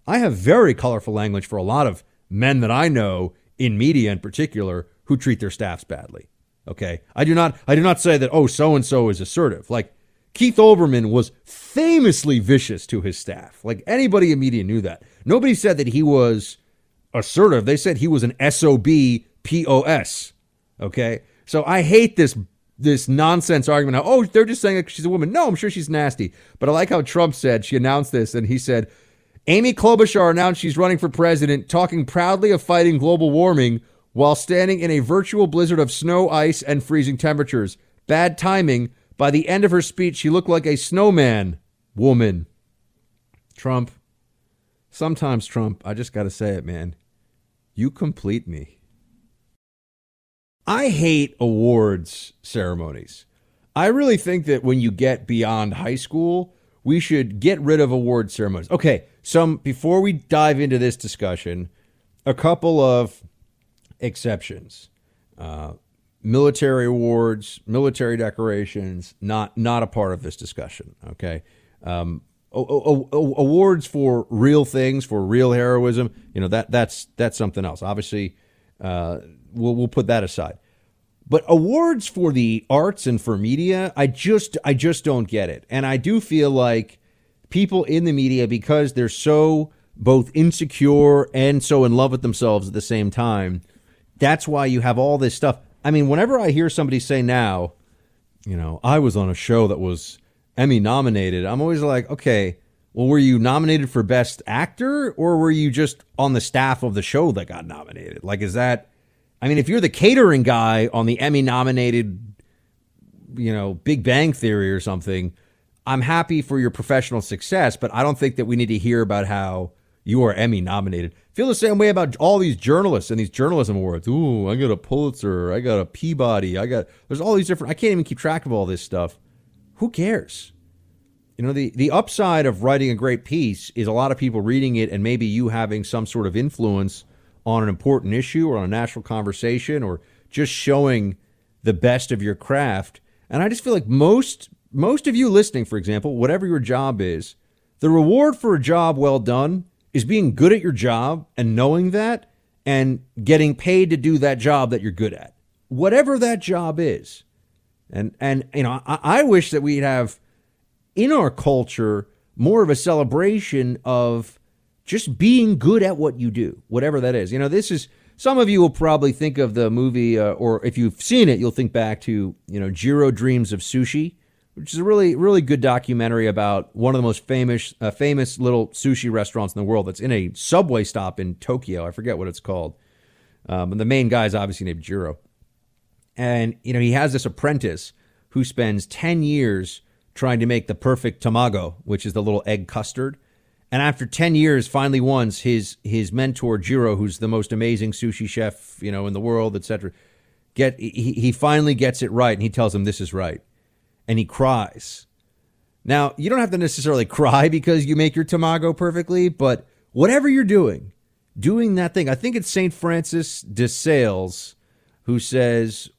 I have very colorful language for a lot of men that i know in media in particular who treat their staffs badly okay? I do not i do not say that oh so and so is assertive. Like Keith Olbermann was famously vicious to his staff. Like anybody in media knew that. Nobody said that he was assertive. They said he was an SOB POS. Okay? So I hate this this nonsense argument. How, oh, they're just saying she's a woman. No, I'm sure she's nasty. But I like how Trump said she announced this and he said Amy Klobuchar announced she's running for president, talking proudly of fighting global warming while standing in a virtual blizzard of snow, ice, and freezing temperatures. Bad timing by the end of her speech, she looked like a snowman woman. Trump, sometimes, Trump, I just got to say it, man. You complete me. I hate awards ceremonies. I really think that when you get beyond high school, we should get rid of award ceremonies. Okay, some before we dive into this discussion, a couple of exceptions. Uh, military awards, military decorations, not not a part of this discussion. Okay, um, awards for real things, for real heroism, you know that that's that's something else. Obviously, uh, we'll we'll put that aside. But awards for the arts and for media, I just I just don't get it, and I do feel like people in the media because they're so both insecure and so in love with themselves at the same time. That's why you have all this stuff I mean, whenever I hear somebody say now, you know, I was on a show that was Emmy nominated, I'm always like, okay, well, were you nominated for Best Actor or were you just on the staff of the show that got nominated? Like, is that, I mean, if you're the catering guy on the Emmy nominated, you know, Big Bang Theory or something, I'm happy for your professional success, but I don't think that we need to hear about how you are Emmy nominated. Feel the same way about all these journalists and these journalism awards. Ooh, I got a Pulitzer, I got a Peabody, I got there's all these different I can't even keep track of all this stuff. Who cares? You know, the, the upside of writing a great piece is a lot of people reading it and maybe you having some sort of influence on an important issue or on a national conversation or just showing the best of your craft. And I just feel like most most of you listening, for example, whatever your job is, the reward for a job well done is being good at your job and knowing that and getting paid to do that job that you're good at. Whatever that job is. And and you know, I, I wish that we'd have in our culture more of a celebration of just being good at what you do, whatever that is. You know, this is some of you will probably think of the movie, uh, or if you've seen it, you'll think back to you know Jiro Dreams of Sushi, which is a really really good documentary about one of the most famous uh, famous little sushi restaurants in the world. That's in a subway stop in Tokyo. I forget what it's called. Um, and the main guy is obviously named Jiro, and you know he has this apprentice who spends ten years trying to make the perfect tamago, which is the little egg custard and after 10 years, finally once, his his mentor, Jiro, who's the most amazing sushi chef, you know, in the world, etc., get he, he finally gets it right and he tells him this is right. And he cries. Now, you don't have to necessarily cry because you make your tamago perfectly, but whatever you're doing, doing that thing. I think it's St. Francis de Sales who says,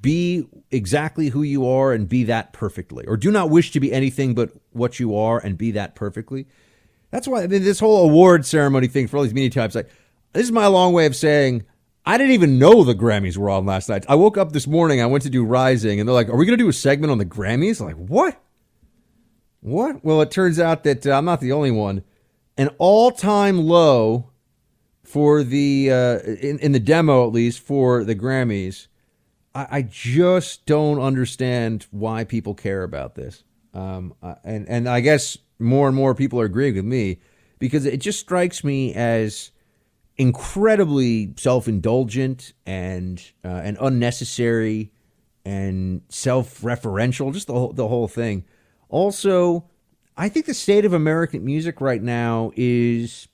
be exactly who you are and be that perfectly, or do not wish to be anything but what you are and be that perfectly. That's why I mean, this whole award ceremony thing for all these media types, like this is my long way of saying I didn't even know the Grammys were on last night. I woke up this morning, I went to do Rising, and they're like, "Are we going to do a segment on the Grammys?" I'm like, what? What? Well, it turns out that uh, I'm not the only one. An all-time low for the uh, in, in the demo, at least for the Grammys. I, I just don't understand why people care about this. Um, and and I guess more and more people are agreeing with me because it just strikes me as incredibly self-indulgent and uh, and unnecessary and self-referential just the whole, the whole thing also i think the state of american music right now is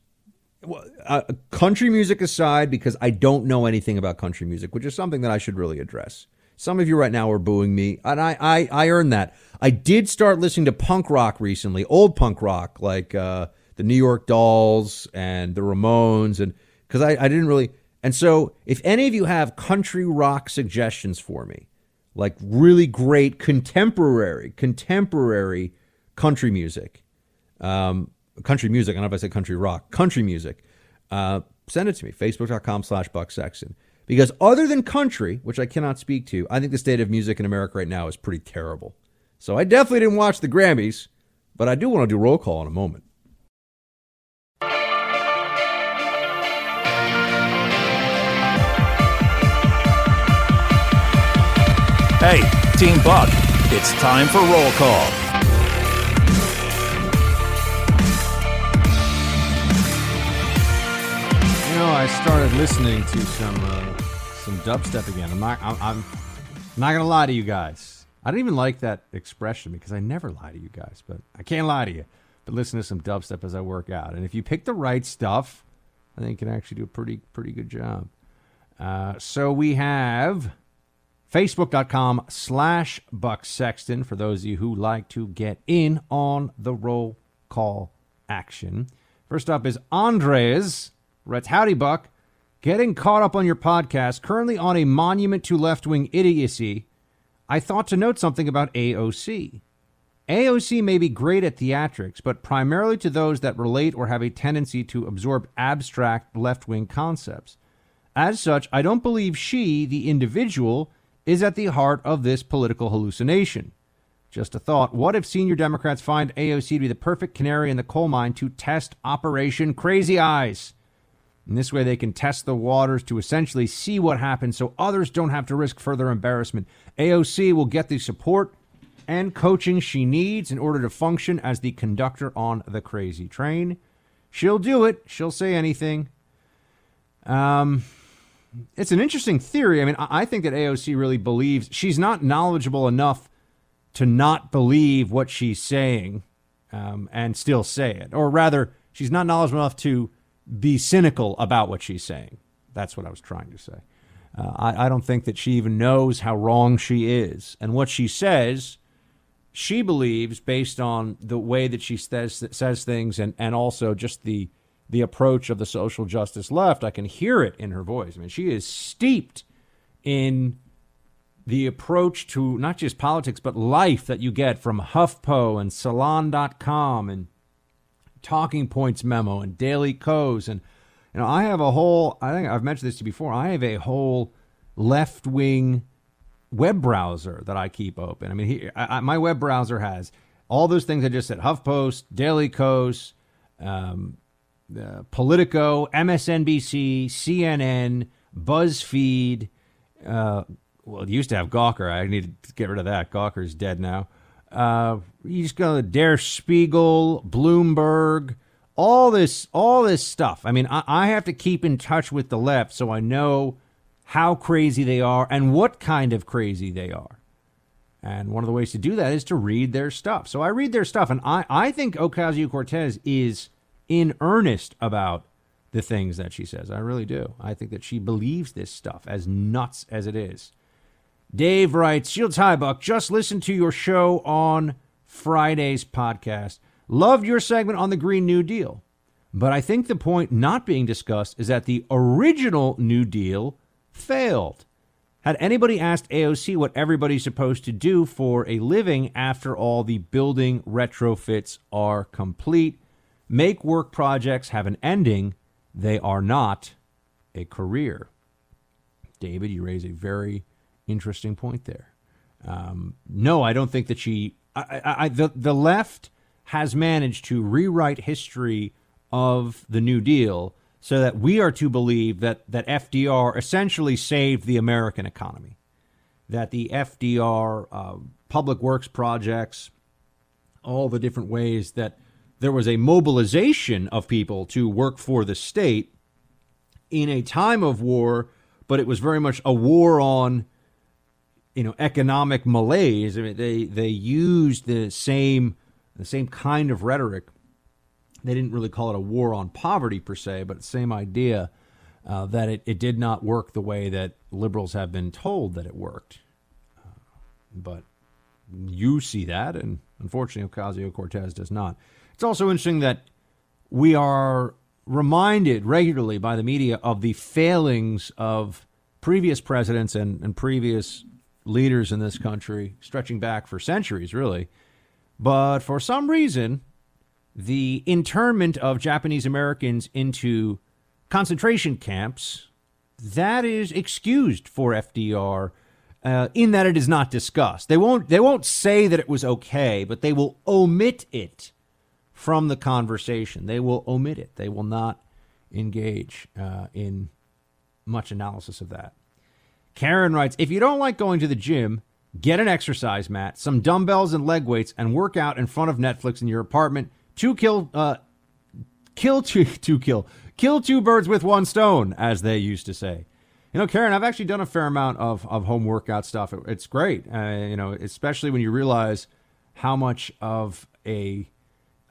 uh, country music aside because i don't know anything about country music which is something that i should really address some of you right now are booing me, and I, I, I earned that. I did start listening to punk rock recently, old punk rock, like uh, the New York Dolls and the Ramones, and because I, I didn't really. And so, if any of you have country rock suggestions for me, like really great contemporary, contemporary country music, um, country music, I don't know if I said country rock, country music, uh, send it to me, facebook.com slash Buck Sexton. Because other than country, which I cannot speak to, I think the state of music in America right now is pretty terrible. So I definitely didn't watch the Grammys, but I do want to do roll call in a moment. Hey, Team Buck, it's time for roll call. You know, I started listening to some uh, some dubstep again. I'm not. I'm, I'm not gonna lie to you guys. I don't even like that expression because I never lie to you guys. But I can't lie to you. But listen to some dubstep as I work out, and if you pick the right stuff, I think you can actually do a pretty pretty good job. Uh, so we have facebook.com slash buck sexton for those of you who like to get in on the roll call action. First up is andres. Writes howdy buck. Getting caught up on your podcast, currently on a monument to left wing idiocy, I thought to note something about AOC. AOC may be great at theatrics, but primarily to those that relate or have a tendency to absorb abstract left wing concepts. As such, I don't believe she, the individual, is at the heart of this political hallucination. Just a thought what if senior Democrats find AOC to be the perfect canary in the coal mine to test Operation Crazy Eyes? In this way, they can test the waters to essentially see what happens so others don't have to risk further embarrassment. AOC will get the support and coaching she needs in order to function as the conductor on the crazy train. She'll do it, she'll say anything. Um, it's an interesting theory. I mean, I think that AOC really believes she's not knowledgeable enough to not believe what she's saying um, and still say it. Or rather, she's not knowledgeable enough to be cynical about what she's saying. That's what I was trying to say. Uh, I, I don't think that she even knows how wrong she is. And what she says, she believes based on the way that she says, says things and, and also just the, the approach of the social justice left. I can hear it in her voice. I mean, she is steeped in the approach to not just politics but life that you get from HuffPo and Salon.com and Talking Points memo and Daily Kos and you know I have a whole I think I've mentioned this to you before I have a whole left wing web browser that I keep open. I mean he, I, my web browser has all those things I just said HuffPost, Daily Kos, um, uh, Politico, MSNBC, CNN, BuzzFeed. Uh, well, it used to have Gawker. I need to get rid of that. Gawker's dead now. Uh, you just go to Der Spiegel, Bloomberg, all this, all this stuff. I mean, I, I have to keep in touch with the left so I know how crazy they are and what kind of crazy they are. And one of the ways to do that is to read their stuff. So I read their stuff, and I, I think Ocasio Cortez is in earnest about the things that she says. I really do. I think that she believes this stuff, as nuts as it is. Dave writes, Shields High Buck, just listened to your show on Friday's podcast. Loved your segment on the Green New Deal. But I think the point not being discussed is that the original New Deal failed. Had anybody asked AOC what everybody's supposed to do for a living after all the building retrofits are complete? Make work projects have an ending. They are not a career. David, you raise a very interesting point there. Um, no, I don't think that she. I, I, the the left has managed to rewrite history of the New Deal so that we are to believe that that FDR essentially saved the American economy, that the FDR uh, public works projects, all the different ways that there was a mobilization of people to work for the state in a time of war, but it was very much a war on you know economic malaise. I mean, they they used the same the same kind of rhetoric. They didn't really call it a war on poverty per se, but the same idea uh, that it, it did not work the way that liberals have been told that it worked. Uh, but you see that, and unfortunately, Ocasio Cortez does not. It's also interesting that we are reminded regularly by the media of the failings of previous presidents and, and previous leaders in this country, stretching back for centuries, really. But for some reason, the internment of Japanese Americans into concentration camps that is excused for FDR uh, in that it is not discussed. They won't they won't say that it was okay, but they will omit it from the conversation. They will omit it. They will not engage uh, in much analysis of that. Karen writes If you don't like going to the gym, get an exercise mat, some dumbbells and leg weights, and work out in front of Netflix in your apartment. Two kill, uh, kill two, two kill, kill two birds with one stone, as they used to say. You know, Karen, I've actually done a fair amount of, of home workout stuff. It, it's great, uh, you know, especially when you realize how much of a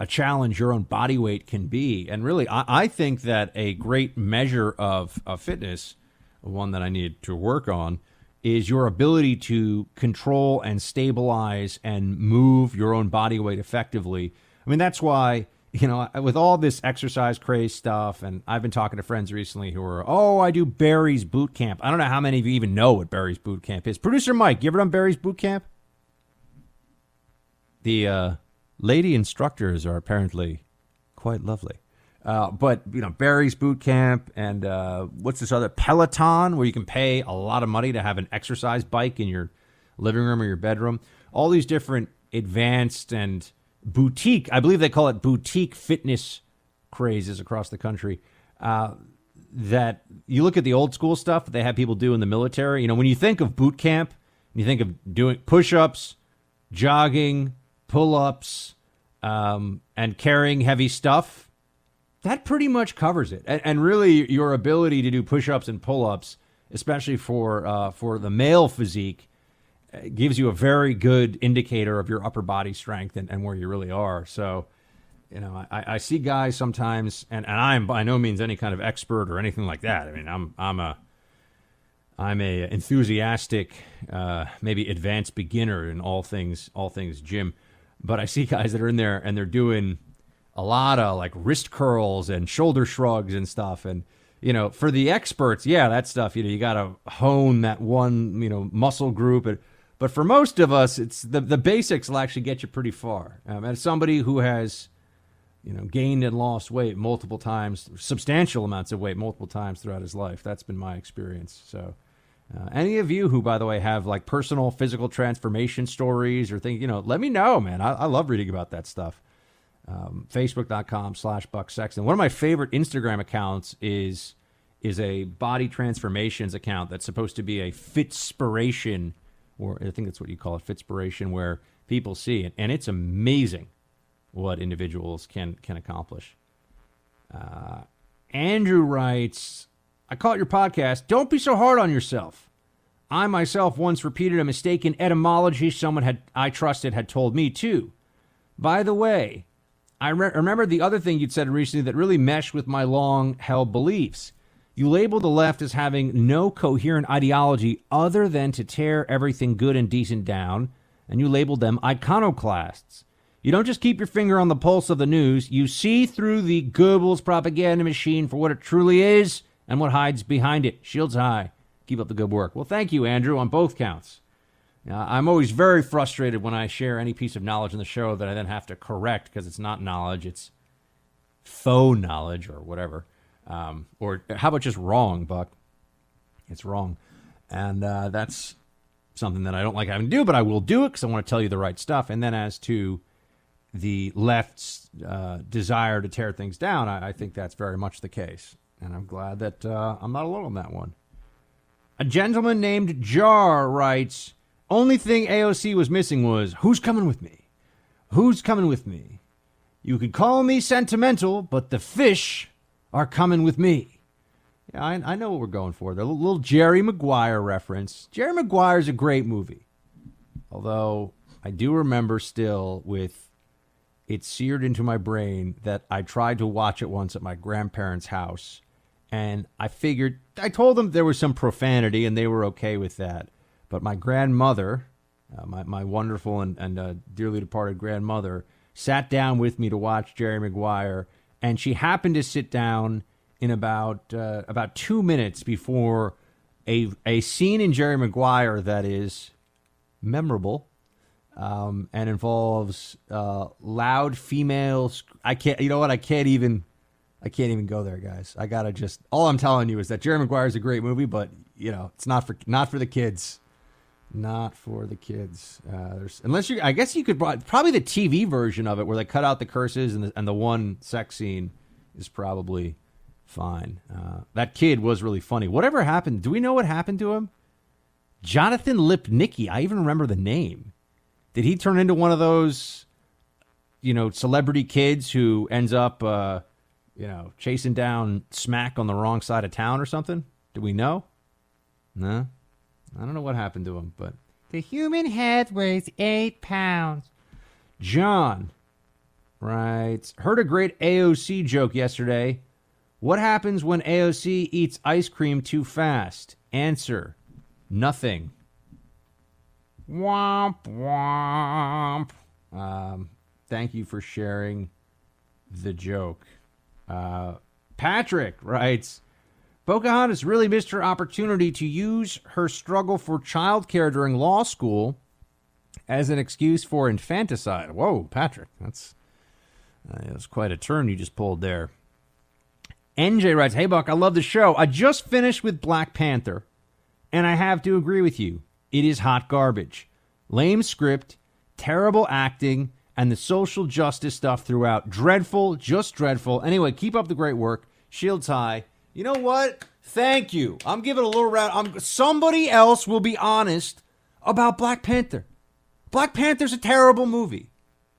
a challenge your own body weight can be. And really, I, I think that a great measure of, of fitness one that I need to work on, is your ability to control and stabilize and move your own body weight effectively. I mean, that's why, you know, with all this exercise craze stuff, and I've been talking to friends recently who are, oh, I do Barry's Boot Camp. I don't know how many of you even know what Barry's Boot Camp is. Producer Mike, you ever done Barry's Boot Camp? The uh, lady instructors are apparently quite lovely. Uh, but you know Barry's Boot Camp and uh, what's this other Peloton where you can pay a lot of money to have an exercise bike in your living room or your bedroom. All these different advanced and boutique, I believe they call it boutique fitness crazes across the country. Uh, that you look at the old school stuff that they have people do in the military. You know, when you think of boot camp, you think of doing push-ups, jogging, pull-ups, um, and carrying heavy stuff that pretty much covers it. And, and really, your ability to do push-ups and pull-ups, especially for uh, for the male physique, uh, gives you a very good indicator of your upper body strength and, and where you really are. So, you know, I, I see guys sometimes, and, and I'm by no means any kind of expert or anything like that. I mean, I'm I'm a I'm a enthusiastic, uh, maybe advanced beginner in all things all things gym, but I see guys that are in there and they're doing a lot of like wrist curls and shoulder shrugs and stuff. And you know, for the experts, yeah, that stuff, you know, you got to hone that one, you know, muscle group. But for most of us, it's the, the basics will actually get you pretty far. Um, as somebody who has, you know, gained and lost weight multiple times, substantial amounts of weight multiple times throughout his life, that's been my experience. So, uh, any of you who, by the way, have like personal physical transformation stories or things, you know, let me know, man. I, I love reading about that stuff. Um, facebook.com slash buck sexton. One of my favorite instagram accounts is is a body transformations account that's supposed to be a fitspiration or i think that's what you call it fitspiration where people see it and it's amazing what individuals can can accomplish. Uh, andrew writes i caught your podcast don't be so hard on yourself i myself once repeated a mistaken etymology someone had i trusted had told me too by the way I re- remember the other thing you'd said recently that really meshed with my long held beliefs. You labeled the left as having no coherent ideology other than to tear everything good and decent down, and you labeled them iconoclasts. You don't just keep your finger on the pulse of the news, you see through the Goebbels propaganda machine for what it truly is and what hides behind it. Shields high. Keep up the good work. Well, thank you, Andrew, on both counts. I'm always very frustrated when I share any piece of knowledge in the show that I then have to correct because it's not knowledge, it's faux knowledge or whatever. Um, or how about just wrong, Buck? It's wrong. And uh, that's something that I don't like having to do, but I will do it because I want to tell you the right stuff. And then as to the left's uh, desire to tear things down, I, I, think that's very much the case. And I'm glad that uh, I'm not alone on that one. A gentleman named Jar writes only thing AOC was missing was who's coming with me? Who's coming with me? You could call me sentimental, but the fish are coming with me. Yeah, I, I know what we're going for. The little Jerry Maguire reference. Jerry Maguire is a great movie. Although I do remember still with it seared into my brain that I tried to watch it once at my grandparents' house. And I figured, I told them there was some profanity and they were okay with that. But my grandmother, uh, my, my wonderful and, and uh, dearly departed grandmother, sat down with me to watch Jerry Maguire, and she happened to sit down in about uh, about two minutes before a a scene in Jerry Maguire that is memorable um, and involves uh, loud females. I can't. You know what? I can't even. I can't even go there, guys. I gotta just. All I'm telling you is that Jerry Maguire is a great movie, but you know it's not for not for the kids. Not for the kids. Uh, there's unless you, I guess you could probably the TV version of it where they cut out the curses and the, and the one sex scene is probably fine. Uh, that kid was really funny. Whatever happened? Do we know what happened to him? Jonathan Lipnicki. I even remember the name. Did he turn into one of those, you know, celebrity kids who ends up, uh, you know, chasing down smack on the wrong side of town or something? Do we know? No. I don't know what happened to him, but the human head weighs eight pounds. John writes, heard a great AOC joke yesterday. What happens when AOC eats ice cream too fast? Answer, nothing. Womp womp. Um, thank you for sharing the joke. Uh, Patrick writes, Pocahontas really missed her opportunity to use her struggle for childcare during law school as an excuse for infanticide. Whoa, Patrick, that's uh, that's quite a turn you just pulled there. NJ writes, "Hey Buck, I love the show. I just finished with Black Panther, and I have to agree with you. It is hot garbage. Lame script, terrible acting, and the social justice stuff throughout. Dreadful, just dreadful. Anyway, keep up the great work. Shields high." You know what? Thank you. I'm giving a little round. I'm, somebody else will be honest about Black Panther. Black Panther's a terrible movie.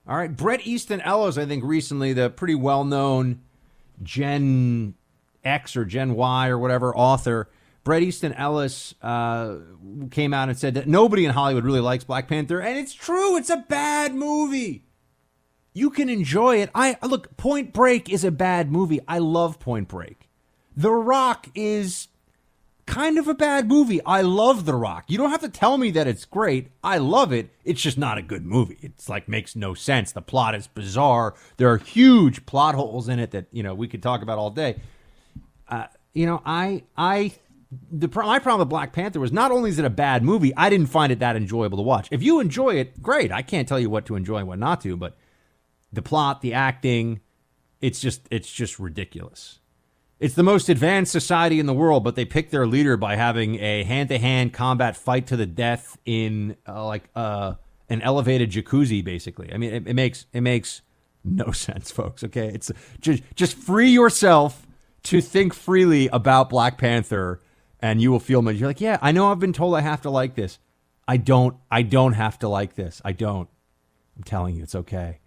All right. Bret Easton Ellis, I think recently, the pretty well known Gen X or Gen Y or whatever author, Bret Easton Ellis uh, came out and said that nobody in Hollywood really likes Black Panther. And it's true. It's a bad movie. You can enjoy it. I look, Point Break is a bad movie. I love Point Break. The Rock is kind of a bad movie. I love The Rock. You don't have to tell me that it's great. I love it. It's just not a good movie. It's like makes no sense. The plot is bizarre. There are huge plot holes in it that, you know, we could talk about all day. Uh, you know, I I the my problem with Black Panther was not only is it a bad movie, I didn't find it that enjoyable to watch. If you enjoy it, great. I can't tell you what to enjoy and what not to, but the plot, the acting, it's just it's just ridiculous. It's the most advanced society in the world, but they pick their leader by having a hand-to-hand combat fight to the death in uh, like uh, an elevated jacuzzi, basically. I mean, it, it makes it makes no sense, folks. Okay, it's just just free yourself to think freely about Black Panther, and you will feel much. You're like, yeah, I know I've been told I have to like this. I don't. I don't have to like this. I don't. I'm telling you, it's okay.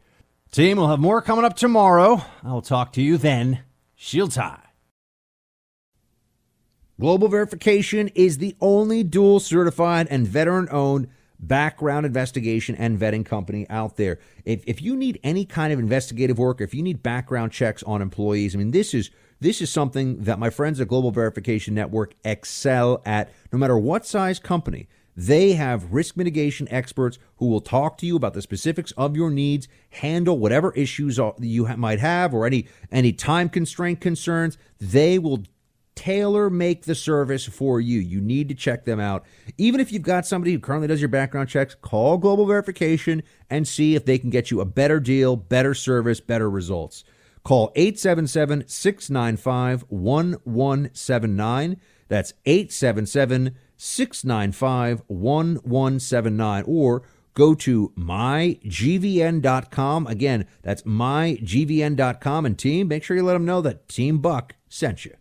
Team, we'll have more coming up tomorrow. I'll talk to you then. Shield tie. Global Verification is the only dual certified and veteran owned background investigation and vetting company out there. If, if you need any kind of investigative work, if you need background checks on employees, I mean, this is this is something that my friends at Global Verification Network excel at no matter what size company. They have risk mitigation experts who will talk to you about the specifics of your needs, handle whatever issues you might have or any any time constraint concerns. They will tailor make the service for you. You need to check them out. Even if you've got somebody who currently does your background checks, call Global Verification and see if they can get you a better deal, better service, better results. Call 877 695 1179. That's 877 695 1179. Or go to mygvn.com. Again, that's mygvn.com. And team, make sure you let them know that Team Buck sent you.